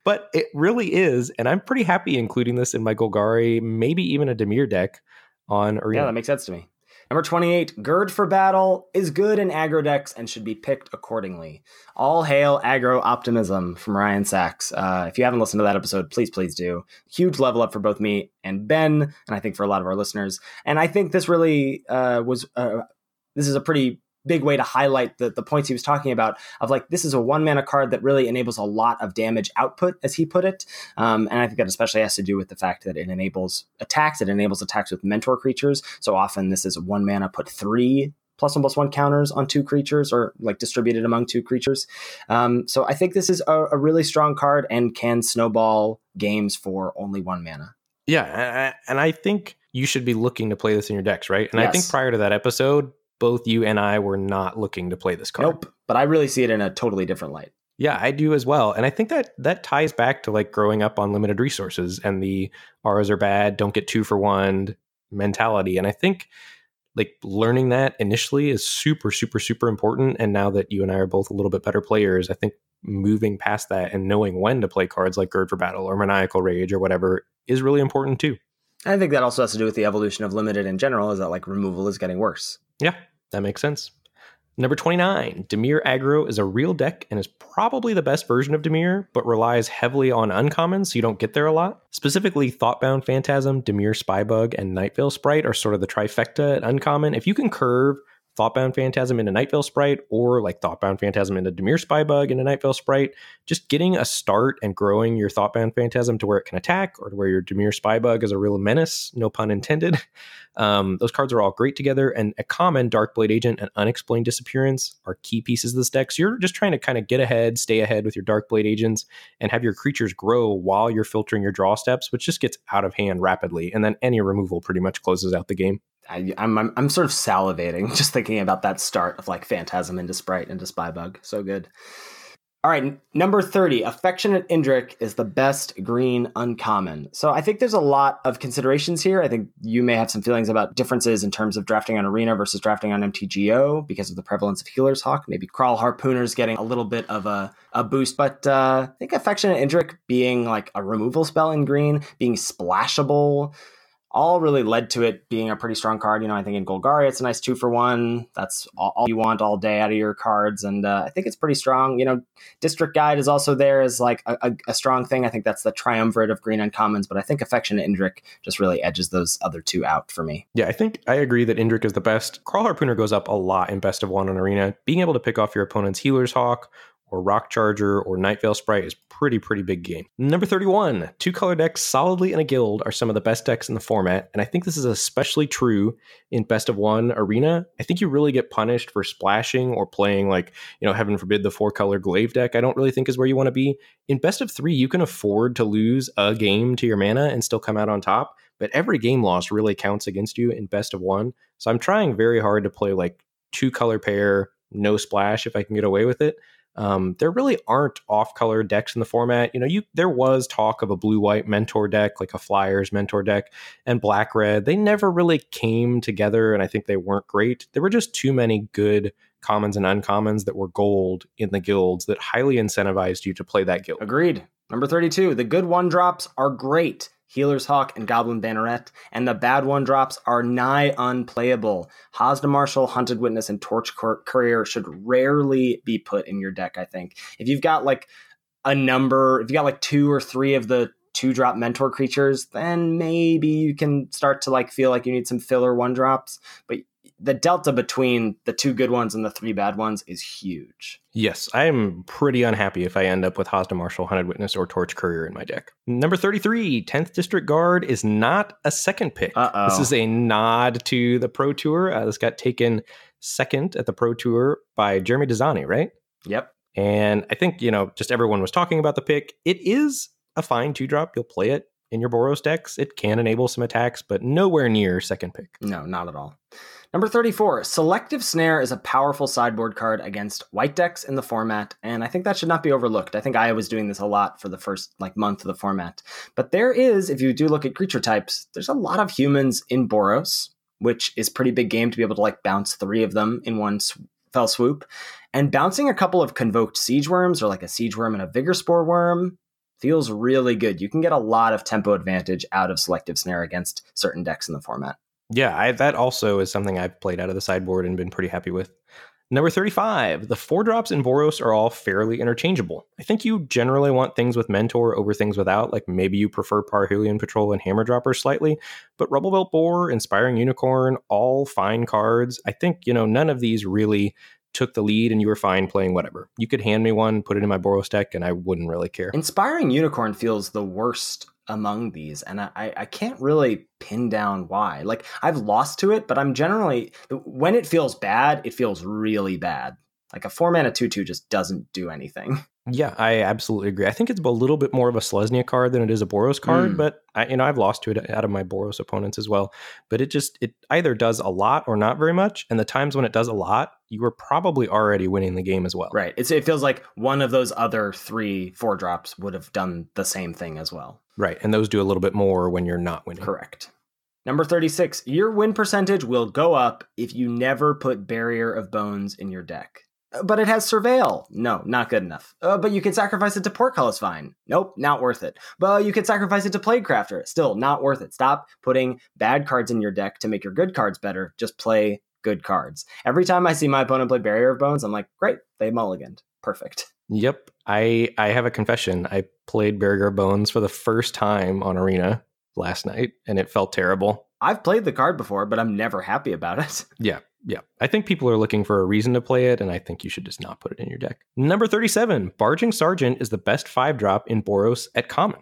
But it really is, and I'm pretty happy including this in my Golgari, maybe even a Dimir deck on Arena. Yeah, that makes sense to me. Number 28, Gird for Battle is good in aggro decks and should be picked accordingly. All hail aggro optimism from Ryan Saxe. Uh, if you haven't listened to that episode, please, please do. Huge level up for both me and Ben, and I think for a lot of our listeners. And I think this really uh, was, uh, this is a pretty big way to highlight the, the points he was talking about of like this is a one mana card that really enables a lot of damage output as he put it. Um, and i think that especially has to do with the fact that it enables attacks it enables attacks with mentor creatures. So often this is one mana put three plus one plus one counters on two creatures or like distributed among two creatures. Um, so i think this is a, a really strong card and can snowball games for only one mana. Yeah, and I think you should be looking to play this in your decks, right? And I think prior to that episode, both you and I were not looking to play this card. nope but i really see it in a totally different light Yeah, I do as well. And I think that that ties back to like growing up on limited resources and the auras are bad, don't get two for one mentality. And I think like learning that initially is super, super, super important. And now that you and I are both a little bit better players, I think moving past that and knowing when to play cards like Gird for Battle or Maniacal Rage or whatever is really important too. I think that also has to do with the evolution of limited in general, is that like removal is getting worse. Yeah, that makes sense. Number 29, Dimir Aggro is a real deck and is probably the best version of Dimir, but relies heavily on uncommons, so you don't get there a lot. Specifically, Thoughtbound Phantasm, Dimir Spybug, and Nightveil Sprite are sort of the trifecta at uncommon. If you can curve Thoughtbound Phantasm in into Nightveil Sprite, or like Thoughtbound Phantasm into Demir Spy Bug Spybug into Nightveil Sprite, just getting a start and growing your Thoughtbound Phantasm to where it can attack, or to where your Dimir Spybug is a real menace, no pun intended. Um, those cards are all great together, and a common Darkblade Agent and Unexplained Disappearance are key pieces of this deck. So you're just trying to kind of get ahead, stay ahead with your Darkblade Agents, and have your creatures grow while you're filtering your draw steps, which just gets out of hand rapidly. And then any removal pretty much closes out the game. I, I'm, I'm I'm sort of salivating just thinking about that start of like Phantasm into Sprite into Spybug. So good. All right, number 30, Affectionate Indrik is the best green uncommon. So I think there's a lot of considerations here. I think you may have some feelings about differences in terms of drafting on Arena versus drafting on MTGO because of the prevalence of Healer's Hawk. Maybe Kraul Harpooner's getting a little bit of a, a boost, but uh, I think Affectionate Indrik being like a removal spell in green, being splashable, all really led to it being a pretty strong card. You know, I think in Golgari, it's a nice two for one. That's all, you want all day out of your cards. And uh, I think it's pretty strong. You know, District Guide is also there as like a, a, a strong thing. I think that's the triumvirate of green uncommons, but I think Affectionate Indrik just really edges those other two out for me. Yeah, I think I agree that Indrik is the best. Kraul Harpooner goes up a lot in best of one on Arena. Being able to pick off your opponent's Healer's Hawk or Roc Charger or Nightveil Sprite is pretty, pretty big game. Number 31, two color decks solidly in a guild are some of the best decks in the format. And I think this is especially true in best of one arena. I think you really get punished for splashing or playing like, you know, heaven forbid the four color glaive deck. I don't really think is where you want to be. In best of three, you can afford to lose a game to your mana and still come out on top. But every game loss really counts against you in best of one. So I'm trying very hard to play like two color pair, no splash if I can get away with it. Um, there really aren't off-color decks in the format. You know, you there was talk of a blue-white mentor deck, like a Flyers mentor deck, and black-red. They never really came together, and I think they weren't great. There were just too many good commons and uncommons that were gold in the guilds that highly incentivized you to play that guild. Agreed. Number 32, the good one drops are great. Healer's Hawk and Goblin Banneret, and the bad one drops are nigh unplayable. Haazda Marshal, Hunted Witness, and Torch Courier should rarely be put in your deck, I think. If you've got like a number, if you got like two or three of the two drop mentor creatures, then maybe you can start to like feel like you need some filler one drops. But the delta between the two good ones and the three bad ones is huge. Yes, I am pretty unhappy if I end up with Haazda Marshal, Hunted Witness, or Torch Courier in my deck. Number 33, 10th District Guard is not a second pick. Uh-oh. This is a nod to the Pro Tour. Uh, this got taken second at the Pro Tour by Jeremy Dezani, right? Yep. And I think, you know, just everyone was talking about the pick. It is a fine two drop. You'll play it in your Boros decks. It can enable some attacks, but nowhere near second pick. No, not at all. Number 34, Selective Snare is a powerful sideboard card against white decks in the format, and I think that should not be overlooked. I think I was doing this a lot for the first like month of the format. But there is, if you do look at creature types, there's a lot of humans in Boros, which is pretty big game to be able to like bounce three of them in one sw- fell swoop. And bouncing a couple of convoked siege wurms or like a siege wurm and a vigorspore wurm feels really good. You can get a lot of tempo advantage out of selective snare against certain decks in the format. Yeah, I, that also is something I've played out of the sideboard and been pretty happy with. Number 35, the four drops in Boros are all fairly interchangeable. I think you generally want things with Mentor over things without, like maybe you prefer Parhelion Patrol and Hammer Dropper slightly, but Rubblebelt Boar, Inspiring Unicorn, all fine cards. I think, you know, none of these really took the lead and you were fine playing whatever. You could hand me one, put it in my Boros deck, and I wouldn't really care. Inspiring Unicorn feels the worst among these and I, I can't really pin down why like i've lost to it but i'm generally when it feels bad it feels really bad like a four mana 2-2 just doesn't do anything Yeah, I absolutely agree. I think it's a little bit more of a Selesnya card than it is a Boros card, Mm. but I, you know I've lost to it out of my Boros opponents as well. But it just it either does a lot or not very much, and the times when it does a lot, you were probably already winning the game as well. right it's, it feels like one of those other three four drops would have done the same thing as well Right, and those do a little bit more when you're not winning. correct. Number 36 your win percentage will go up if you never put barrier of bones in your deck. Uh, but it has surveil. No not good enough. Uh, but you can sacrifice it to portcullis vine. Nope not worth it. But you could sacrifice it to plaguecrafter. Still not worth it. Stop putting bad cards in your deck to make your good cards better. Just play good cards. Every time i see my opponent play barrier of bones i'm like great they mulliganed. Perfect. Yep, I I have a confession. I played Barrier of Bones for the first time on Arena last night, and it felt terrible. i've played the card before but i'm never happy about it Yeah, yeah. I think people are looking for a reason to play it, and I think you should just not put it in your deck. Number 37, Barging Sergeant is the best five drop in Boros at common.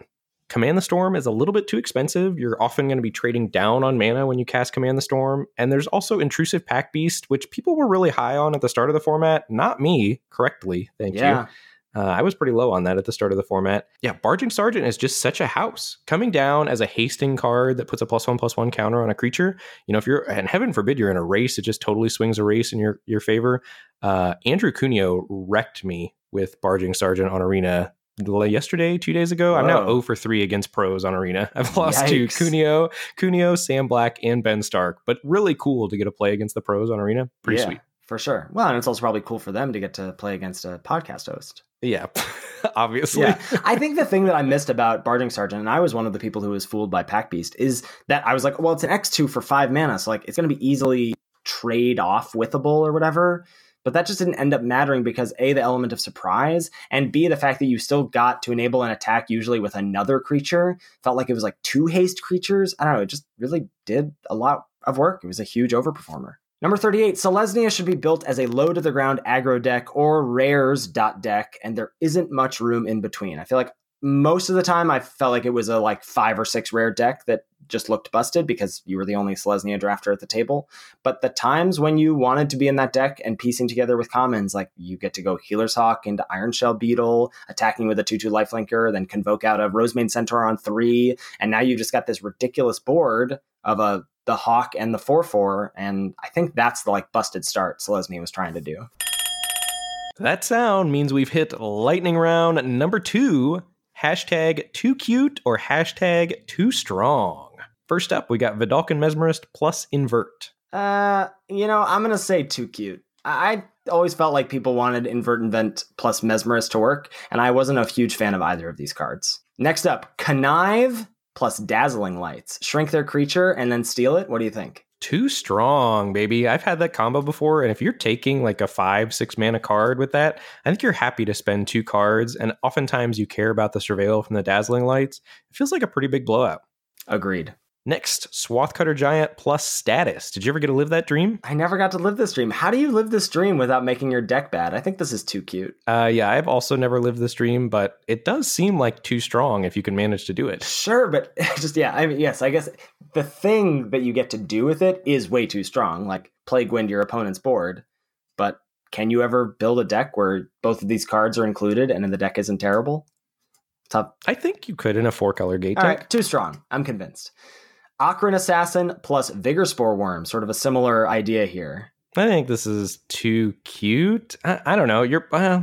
Command the Storm is a little bit too expensive. You're often going to be trading down on mana when you cast Command the Storm. And there's also Intrusive Packbeast, which people were really high on at the start of the format. Not me, correctly. Thank you. Uh, I was pretty low on that at the start of the format. Yeah, Barging Sergeant is just such a house. Coming down as a hasting card that puts a plus one plus one counter on a creature. You know, if you're and heaven forbid you're in a race, it just totally swings a race in your your favor. Uh, Andrew Cuneo wrecked me with Barging Sergeant on Arena yesterday, two days ago. I'm now Whoa. 0 for 3 against pros on Arena. I've lost Yikes. to Cuneo, Cuneo, Sam Black, and Ben Stark, but really cool to get a play against the pros on Arena. Pretty Yeah, sweet. For sure. Well, and it's also probably cool for them to get to play against a podcast host. Yeah, obviously. Yeah. I think the thing that I missed about Barging Sergeant, and I was one of the people who was fooled by Packbeast, is that I was like, well, it's an X2 for five mana, so like it's going to be easily trade off withable or whatever. But that just didn't end up mattering because A, the element of surprise, and B, the fact that you still got to enable an attack usually with another creature felt like it was like two haste creatures. I don't know. It just really did a lot of work. It was a huge overperformer. Number 38, Selesnya should be built as a low to the ground aggro deck or rares dot deck, and there isn't much room in between. I feel like most of the time I felt like it was a like five or six rare deck that just looked busted because you were the only Selesnya drafter at the table. But the times when you wanted to be in that deck and piecing together with commons, like you get to go Healer's Hawk into Ironshell Beetle, attacking with a 2 2 lifelinker, then convoke out a Rosemane Centaur on three, and now you just got this ridiculous board of a the Hawk and the 4 4, and I think that's the like busted start Selesnya was trying to do. That sound means we've hit lightning round number two. Hashtag too cute or hashtag too strong. First up, we got Vedalken Mesmerist plus invert. Uh, you know, I'm gonna say too cute. I I always felt like people wanted Invert Invent plus Mesmerist to work, and I wasn't a huge fan of either of these cards. Next up, Connive plus Dazzling Lights. Shrink their creature and then steal it. What do you think? Too strong, baby. I've had that combo before, and if you're taking like a five, six mana card with that, I think you're happy to spend two cards, and oftentimes you care about the surveil from the dazzling lights. It feels like a pretty big blowout. Agreed. Next, Swathcutter Giant plus status. Did you ever get to live that dream? I never got to live this dream. How do you live this dream without making your deck bad? I think this is too cute. Uh, yeah, I've also never lived this dream, but it does seem like too strong if you can manage to do it. Sure, but just yeah, I mean, yes, I guess the thing that you get to do with it is way too strong. Like plague wind your opponent's board, but can you ever build a deck where both of these cards are included and the deck isn't terrible? Tough. I think you could in a four color gate All deck. right, too strong. I'm convinced. Ochran Assassin plus Vigorspore Wurm, sort of a similar idea here. I think this is too cute. I, I don't know. You're. Uh,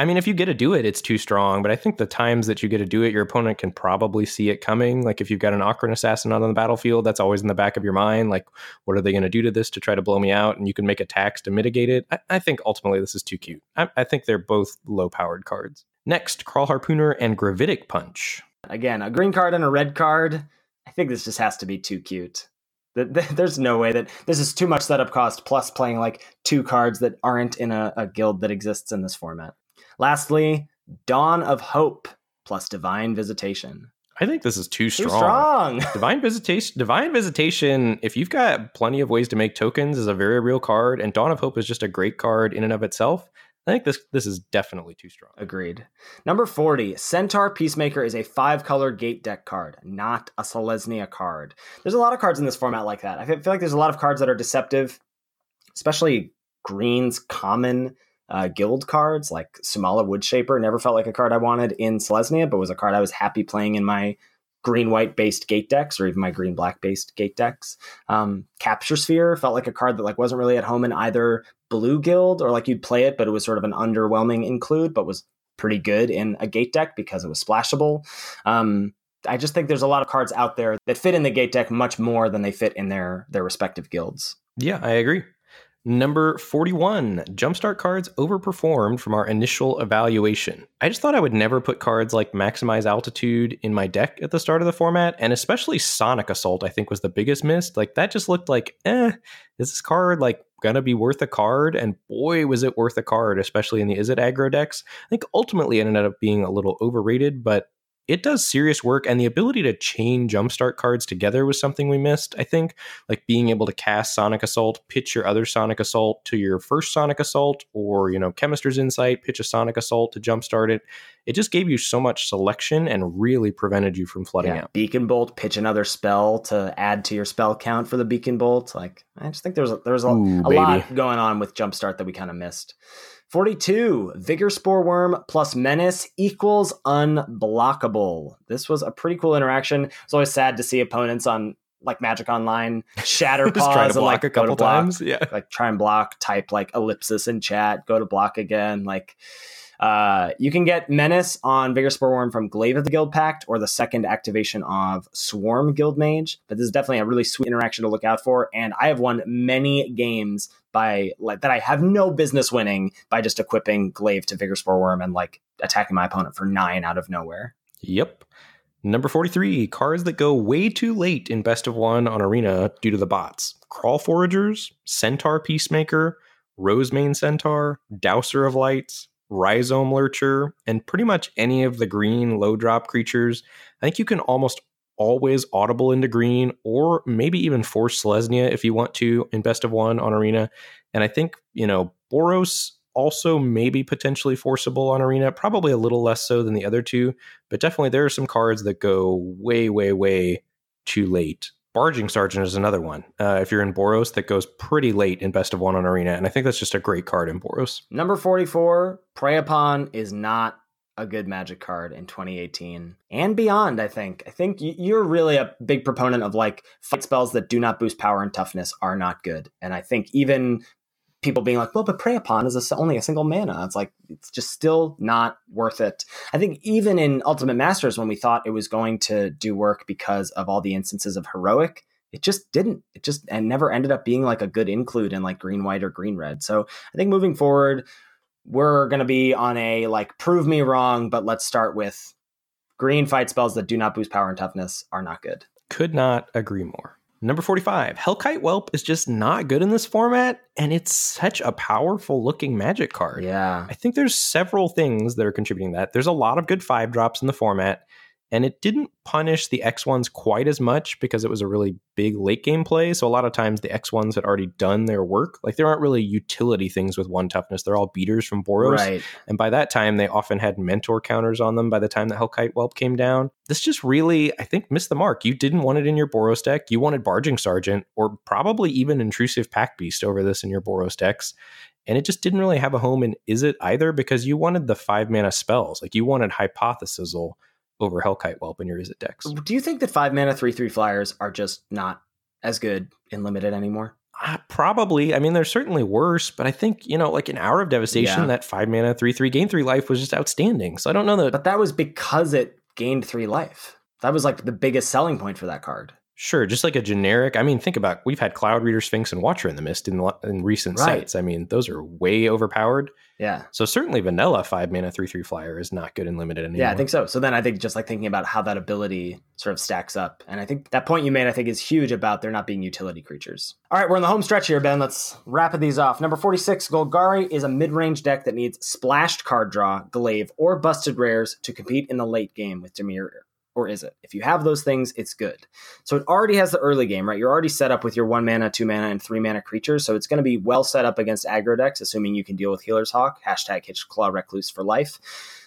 I mean, if you get to do it, it's too strong. But I think the times that you get to do it, your opponent can probably see it coming. Like if you've got an Ochran Assassin out on the battlefield, that's always in the back of your mind. Like, what are they going to do to this to try to blow me out? And you can make attacks to mitigate it. I, I think ultimately this is too cute. I, I think they're both low powered cards. Next, Kraul Harpooner and Gravitic Punch. Again, a green card and a red card. I think this just has to be too cute. There's no way that this is too much setup cost plus playing like two cards that aren't in a, a guild that exists in this format. Lastly, Dawn of Hope plus Divine Visitation. I think this is too strong. Too strong. Divine Visitation. Divine Visitation. If you've got plenty of ways to make tokens, is a very real card, and Dawn of Hope is just a great card in and of itself. I think this this is definitely too strong. Agreed. Number 40, Centaur Peacemaker is a five color gate deck card, not a Selesnya card. There's a lot of cards in this format like that. I feel like there's a lot of cards that are deceptive, especially greens, common uh, guild cards like Sumala Woodshaper. Never felt like a card I wanted in Selesnya, but was a card I was happy playing in my green white based gate decks or even my green black based gate decks. Um, Capture Sphere felt like a card that like wasn't really at home in either blue guild or like you'd play it, but it was sort of an underwhelming include, but was pretty good in a gate deck because it was splashable. Um, I just think there's a lot of cards out there that fit in the gate deck much more than they fit in their their respective guilds. Yeah, I agree. Number 41, Jumpstart cards overperformed from our initial evaluation. I just thought I would never put cards like Maximize Altitude in my deck at the start of the format, and especially Sonic Assault, I think was the biggest miss. Like, that just looked like, eh, is this card like gonna be worth a card? And boy, was it worth a card, especially in the Izzet aggro decks. I think ultimately it ended up being a little overrated, but it does serious work and the ability to chain jumpstart cards together was something we missed i think. Like being able to cast sonic assault pitch your other sonic assault to your first sonic assault or you know chemist's insight pitch a sonic assault to jumpstart it. It just gave you so much selection and really prevented you from flooding yeah. out. Beacon bolt pitch another spell to add to your spell count for the beacon bolt. Like i just think there's a, there's a, Ooh, a lot going on with jumpstart that we kind of missed 42. Vigorspore Wurm plus Menace equals unblockable. This was a pretty cool interaction. It's always sad to see opponents on like Magic Online shatter pause and like a couple times. Yeah. Like try and block, type like ellipsis in chat, go to block again. Like uh, you can get Menace on Vigorspore Wurm from Glaive of the Guild Pact or the second activation of Swarm Guildmage. But this is definitely a really sweet interaction to look out for. And I have won many games by like that I have no business winning by just equipping Glaive to Vigorspore Wurm and like attacking my opponent for nine out of nowhere. Yep. Number 43, cards that go way too late in best of one on Arena due to the bots. Kraul Foragers, Centaur Peacemaker, Rosemane Centaur, Douser of Lights, Rhizome Lurcher, and pretty much any of the green low drop creatures. I think you can almost always audible into green or maybe even force Selesnya if you want to in best of one on arena. And I think, you know, Boros also maybe potentially forcible on arena, probably a little less so than the other two, but definitely there are some cards that go way, way, way too late. Barging Sergeant is another one. Uh, if you're in Boros, that goes pretty late in Best of One on Arena, and I think that's just a great card in Boros. Number 44, Prey Upon is not a good magic card in 2018 and beyond i think i think you're really a big proponent of like fight spells that do not boost power and toughness are not good and i think even people being like well but prey upon is a, only a single mana it's like it's just still not worth it i think even in ultimate masters when we thought it was going to do work because of all the instances of heroic it just didn't it just and never ended up being like a good include in like green white or green red so i think moving forward we're going to be on a like prove me wrong, but let's start with green fight spells that do not boost power and toughness are not good. Could not agree more. Number 45, Hellkite Whelp is just not good in this format, and it's such a powerful looking magic card. Yeah. I think there's several things that are contributing that. There's a lot of good five drops in the format, and it didn't punish the X ones quite as much because it was a really big late game play. So a lot of times the X ones had already done their work. Like there aren't really utility things with one toughness. They're all beaters from Boros. Right. And by that time, they often had mentor counters on them by the time the Hellkite Whelp came down. This just really, I think, missed the mark. You didn't want it in your Boros deck. You wanted Barging Sergeant or probably even Intrusive Packbeast over this in your Boros decks and it just didn't really have a home in Izzet either because you wanted the five mana spells like you wanted hypothesizzle over Hellkite Whelp in your Izzet decks. Do you think that five mana three three flyers are just not as good in limited anymore? Uh, probably. I mean, they're certainly worse, but I think, you know, like an hour of devastation, Yeah. that five mana, three, three, gain three life was just outstanding. So I don't know that. But that was because it gained three life. That was like the biggest selling point for that card. Sure, just like a generic. I mean, think about we've had Cloudreader Sphinx, and Watcher in the Mist in, in recent Right. sites. I mean, those are way overpowered. Yeah. So certainly vanilla five mana three three flyer is not good in limited anymore. Yeah, I think so. So then I think just like thinking about how that ability sort of stacks up. And I think that point you made, I think, is huge about there not being utility creatures. All right, we're in the home stretch here, Ben. Let's wrap these off. Number 46, Golgari is a mid range deck that needs splashed card draw, glaive, or busted rares to compete in the late game with Dimir. Or is it? If you have those things, it's good. So it already has the early game, right? You're already set up with your one mana, two mana, and three mana creatures. So it's going to be well set up against aggro decks, assuming you can deal with Healer's Hawk, hashtag Hitchclaw Recluse for life.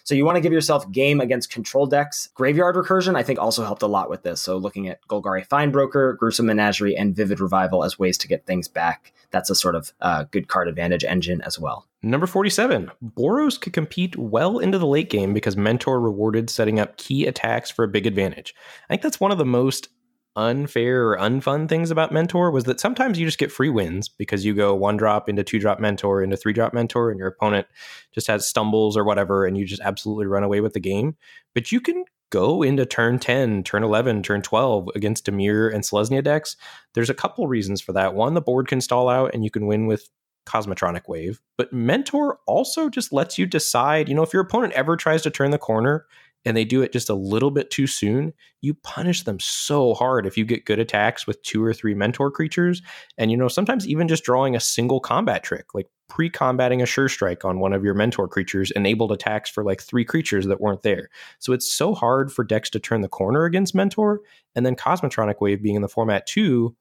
So you want to give yourself game against control decks. Graveyard Recursion, I think, also helped a lot with this. So looking at Golgari Findbroker, Gruesome Menagerie, and Vivid Revival as ways to get things back. That's a sort of uh, good card advantage engine as well. Number 47, Boros could compete well into the late game because Mentor rewarded setting up key attacks for a big advantage. I think that's one of the most unfair or unfun things about Mentor was that sometimes you just get free wins because you go one drop into two drop Mentor into three drop Mentor and your opponent just has stumbles or whatever and you just absolutely run away with the game. But you can go into turn 10, turn 11, turn 12 against Dimir and Selesnya decks. There's a couple reasons for that. One, the board can stall out and you can win with Cosmotronic Wave. But Mentor also just lets you decide, you know, if your opponent ever tries to turn the corner and they do it just a little bit too soon, you punish them so hard if you get good attacks with two or three mentor creatures. And, you know, sometimes even just drawing a single combat trick, like pre combating a sure strike on one of your mentor creatures, enabled attacks for like three creatures that weren't there. So it's so hard for decks to turn the corner against mentor. And then Cosmotronic Wave being in the format too,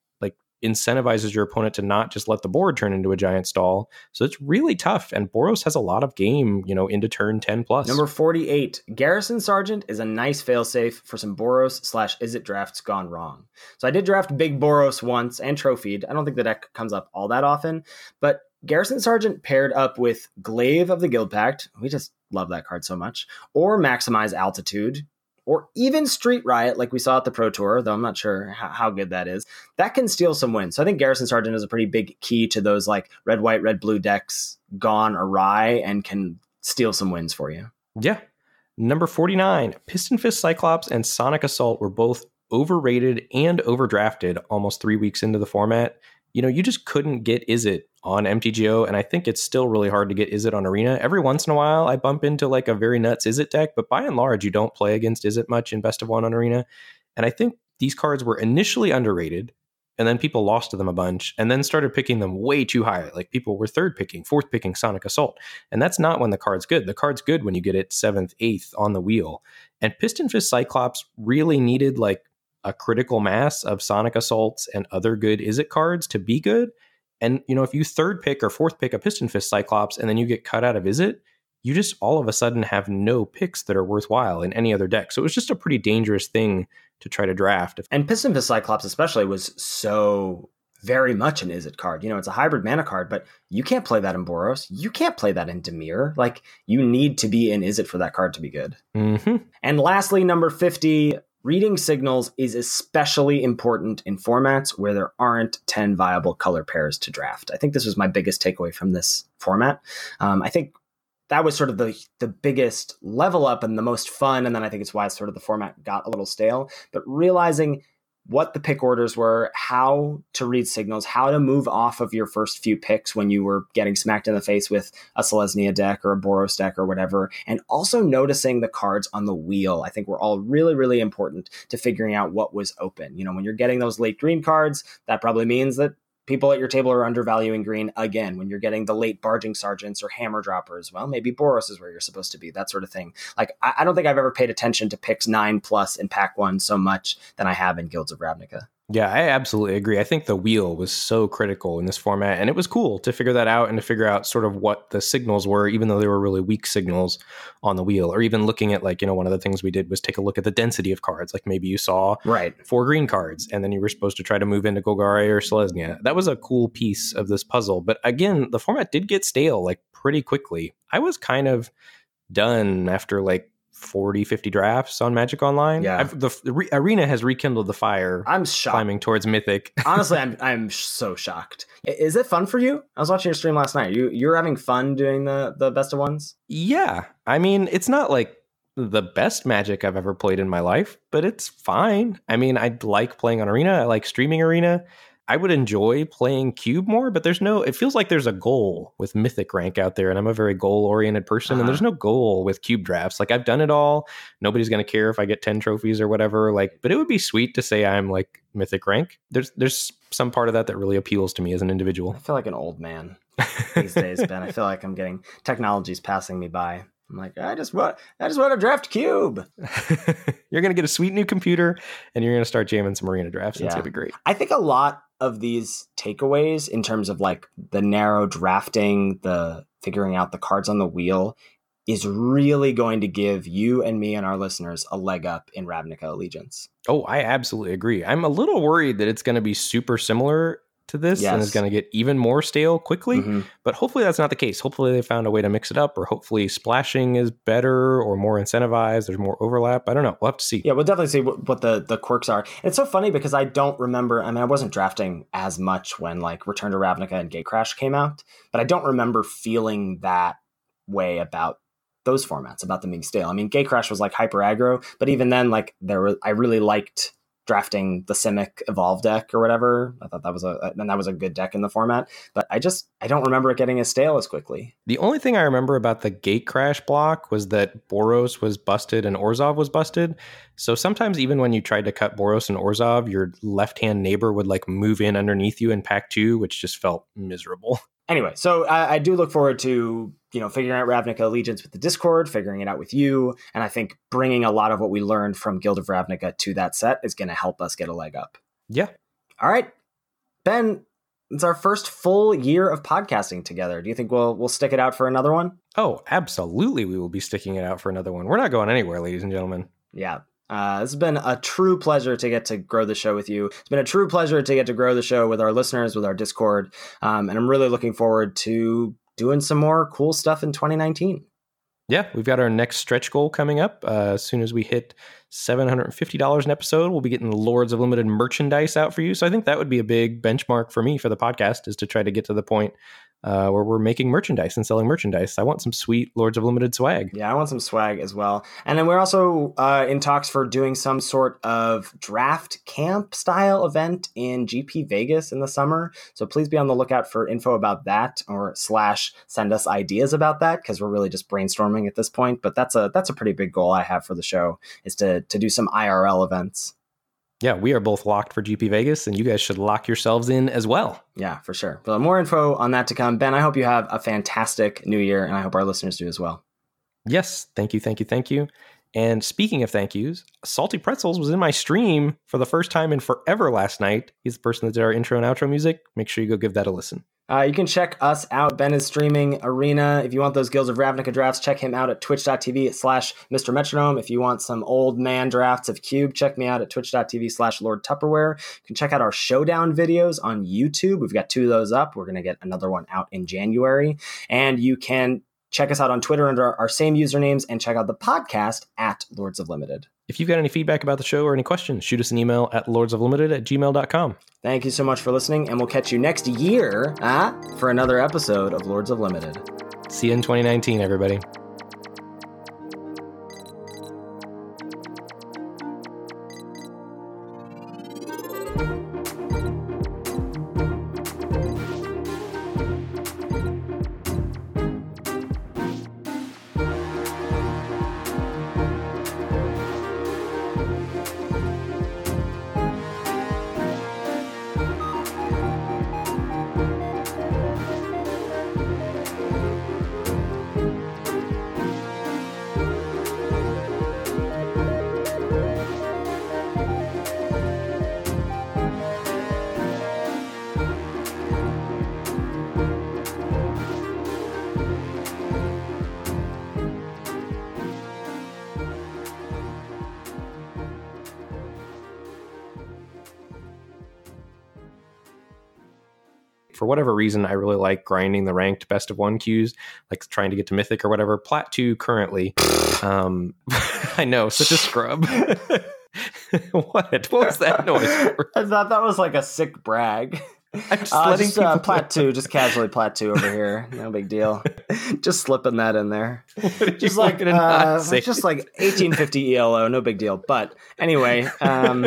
incentivizes your opponent to not just let the board turn into a giant stall. So it's really tough. And Boros has a lot of game, you know, into turn 10 plus. Number 48, Garrison Sergeant is a nice failsafe for some Boros slash Izzet drafts gone wrong. So I did draft Big Boros once and trophied. I don't think the deck comes up all that often, but Garrison Sergeant paired up with Glaive of the Guild Pact. We just love that card so much. Or Maximize Altitude. Or even Street Riot, like we saw at the Pro Tour, though I'm not sure how, how good that is. That can steal some wins. So I think Garrison Sergeant is a pretty big key to those like red, white, red, blue decks gone awry and can steal some wins for you. Yeah. Number 49, Piston Fist Cyclops and Sonic Assault were both overrated and overdrafted almost three weeks into the format. You know, you just couldn't get Izzet on MTGO, and I think it's still really hard to get Izzet on Arena. Every once in a while, I bump into like a very nuts Izzet deck, but by and large, you don't play against Izzet much in Best of One on Arena. And I think these cards were initially underrated, and then people lost to them a bunch, and then started picking them way too high. Like people were third picking, fourth picking Sonic Assault. And that's not when the card's good. The card's good when you get it seventh, eighth on the wheel. And Piston Fist Cyclops really needed like a critical mass of Sonic Assaults and other good Izzet cards to be good. And you know, if you third pick or fourth pick a Piston Fist Cyclops and then you get cut out of Izzet, you just all of a sudden have no picks that are worthwhile in any other deck. So it was just a pretty dangerous thing to try to draft. And Piston Fist Cyclops, especially, was so very much an Izzet card. You know, it's a hybrid mana card, but you can't play that in Boros. You can't play that in Dimir. Like, you need to be in Izzet for that card to be good. hmm And lastly, number 50, reading signals is especially important in formats where there aren't 10 viable color pairs to draft. I think this was my biggest takeaway from this format. Um, I think that was sort of the the biggest level up and the most fun and then i think it's why sort of the format got a little stale but realizing what the pick orders were how to read signals how to move off of your first few picks when you were getting smacked in the face with a selesnya deck or a boros deck or whatever and also noticing the cards on the wheel i think were all really really important to figuring out what was open. You know when you're getting those late green cards that probably means that people at your table are undervaluing green again when you're getting the late barging sergeants or hammer droppers. Well maybe boros is where you're supposed to be that sort of thing. Like i, I don't think i've ever paid attention to picks nine plus in pack one so much than i have in guilds of ravnica Yeah, I absolutely agree. I think the wheel was so critical in this format, and it was cool to figure that out and to figure out sort of what the signals were, even though they were really weak signals on the wheel. Or even looking at like, you know, one of the things we did was take a look at the density of cards. Like maybe you saw right four green cards, and then you were supposed to try to move into Golgari or Selesnya. That was a cool piece of this puzzle. But again, the format did get stale like pretty quickly. I was kind of done after like 40, 50 drafts on Magic Online. Yeah. I've, the, the re- arena has rekindled the fire, I'm shocked. climbing towards Mythic. Honestly, I'm I'm so shocked. Is it fun for you? I was watching your stream last night. You you're having fun doing the the best of ones. yeah, I mean, it's not like the best Magic I've ever played in my life, but it's fine. I mean, I like playing on Arena. I like streaming Arena. I would enjoy playing Cube more, but there's no. It feels like there's a goal with Mythic rank out there, and I'm a very goal oriented person, Uh-huh. and there's no goal with Cube drafts. Like I've done it all. Nobody's gonna care if I get ten trophies or whatever. Like, but it would be sweet to say I'm like Mythic rank. There's there's some part of that that really appeals to me as an individual. I feel like an old man these days, Ben. I feel like I'm getting technology's passing me by. I'm like, I just want I just want to draft cube. you're gonna get a sweet new computer, and you're gonna start jamming some arena drafts. and It's Yeah. gonna be great. I think a lot of these takeaways in terms of like the narrow drafting, the figuring out the cards on the wheel is really going to give you and me and our listeners a leg up in Ravnica Allegiance. Oh, I absolutely agree. I'm a little worried that it's going to be super similar to this and Yes. is going to get even more stale quickly. Mhm. But hopefully that's not the case. Hopefully they found a way to mix it up, or hopefully splashing is better or more incentivized. There's more overlap. I don't know. We'll have to see. Yeah, we'll definitely see what, what the the quirks are. And it's so funny because I don't remember. I mean, I wasn't drafting as much when like Return to Ravnica and Gatecrash came out, but I don't remember feeling that way about those formats, about them being stale. I mean, Gatecrash was like hyper aggro, but even then, like there were, I really liked drafting the Simic Evolve deck or whatever. I thought that was a and that was a good deck in the format. But I just I don't remember it getting as stale as quickly. The only thing I remember about the Gatecrash block was that Boros was busted and Orzhov was busted. So sometimes even when you tried to cut Boros and Orzhov, your left hand neighbor would like move in underneath you in pack two, which just felt miserable. anyway, so I, I do look forward to you know figuring out Ravnica Allegiance with the Discord, figuring it out with you, and I think bringing a lot of what we learned from Guild of Ravnica to that set is going to help us get a leg up. Yeah. All right, Ben, it's our first full year of podcasting together. Do you think we'll we'll stick it out for another one? Oh, absolutely. We will be sticking it out for another one. We're not going anywhere, ladies and gentlemen. Yeah. Uh, this has been a true pleasure to get to grow the show with you. It's been a true pleasure to get to grow the show with our listeners, with our Discord. Um, and I'm really looking forward to doing some more cool stuff in 2019. Yeah, we've got our next stretch goal coming up. Uh, as soon as we hit $750 an episode, we'll be getting the Lords of Limited merchandise out for you. So I think that would be a big benchmark for me for the podcast is to try to get to the point uh, where we're making merchandise and selling merchandise. I want some sweet Lords of Limited swag. Yeah, I want some swag as well. And then we're also uh, in talks for doing some sort of draft camp style event in GP Vegas in the summer. So please be on the lookout for info about that or slash send us ideas about that because we're really just brainstorming at this point. But that's a that's a pretty big goal I have for the show is to to do some IRL events. Yeah, we are both locked for GP Vegas, and you guys should lock yourselves in as well. Yeah, for sure. But more info on that to come. Ben, I hope you have a fantastic new year, and I hope our listeners do as well. Yes, thank you, thank you, thank you. And speaking of thank yous, Salty Pretzels was in my stream for the first time in forever last night. He's the person that did our intro and outro music. Make sure you go give that a listen. Uh, you can check us out. Ben is streaming Arena. If you want those Guilds of Ravnica drafts, check him out at twitch.tv slash Mr. Metronome. If you want some old man drafts of Cube, check me out at twitch.tv slash Lord Tupperware. You can check out our showdown videos on YouTube. We've got two of those up. We're going to get another one out in January. And you can check us out on Twitter under our same usernames and check out the podcast at Lords of Limited. If you've got any feedback about the show or any questions, shoot us an email at lordsoflimited at gmail.com. Thank you so much for listening, and we'll catch you next year uh, for another episode of Lords of Limited. See you in 2019, everybody. Reason, I really like grinding the ranked best of one queues, like trying to get to mythic or whatever. Plat two currently. um, I know, such a scrub. what? What was that noise? For? I thought that was like a sick brag. I'm just Uh, letting just uh, plat two, just casually plat two over here. No big deal. just slipping that in there. Just like uh, just like 1850 ELO, no big deal. But anyway, um,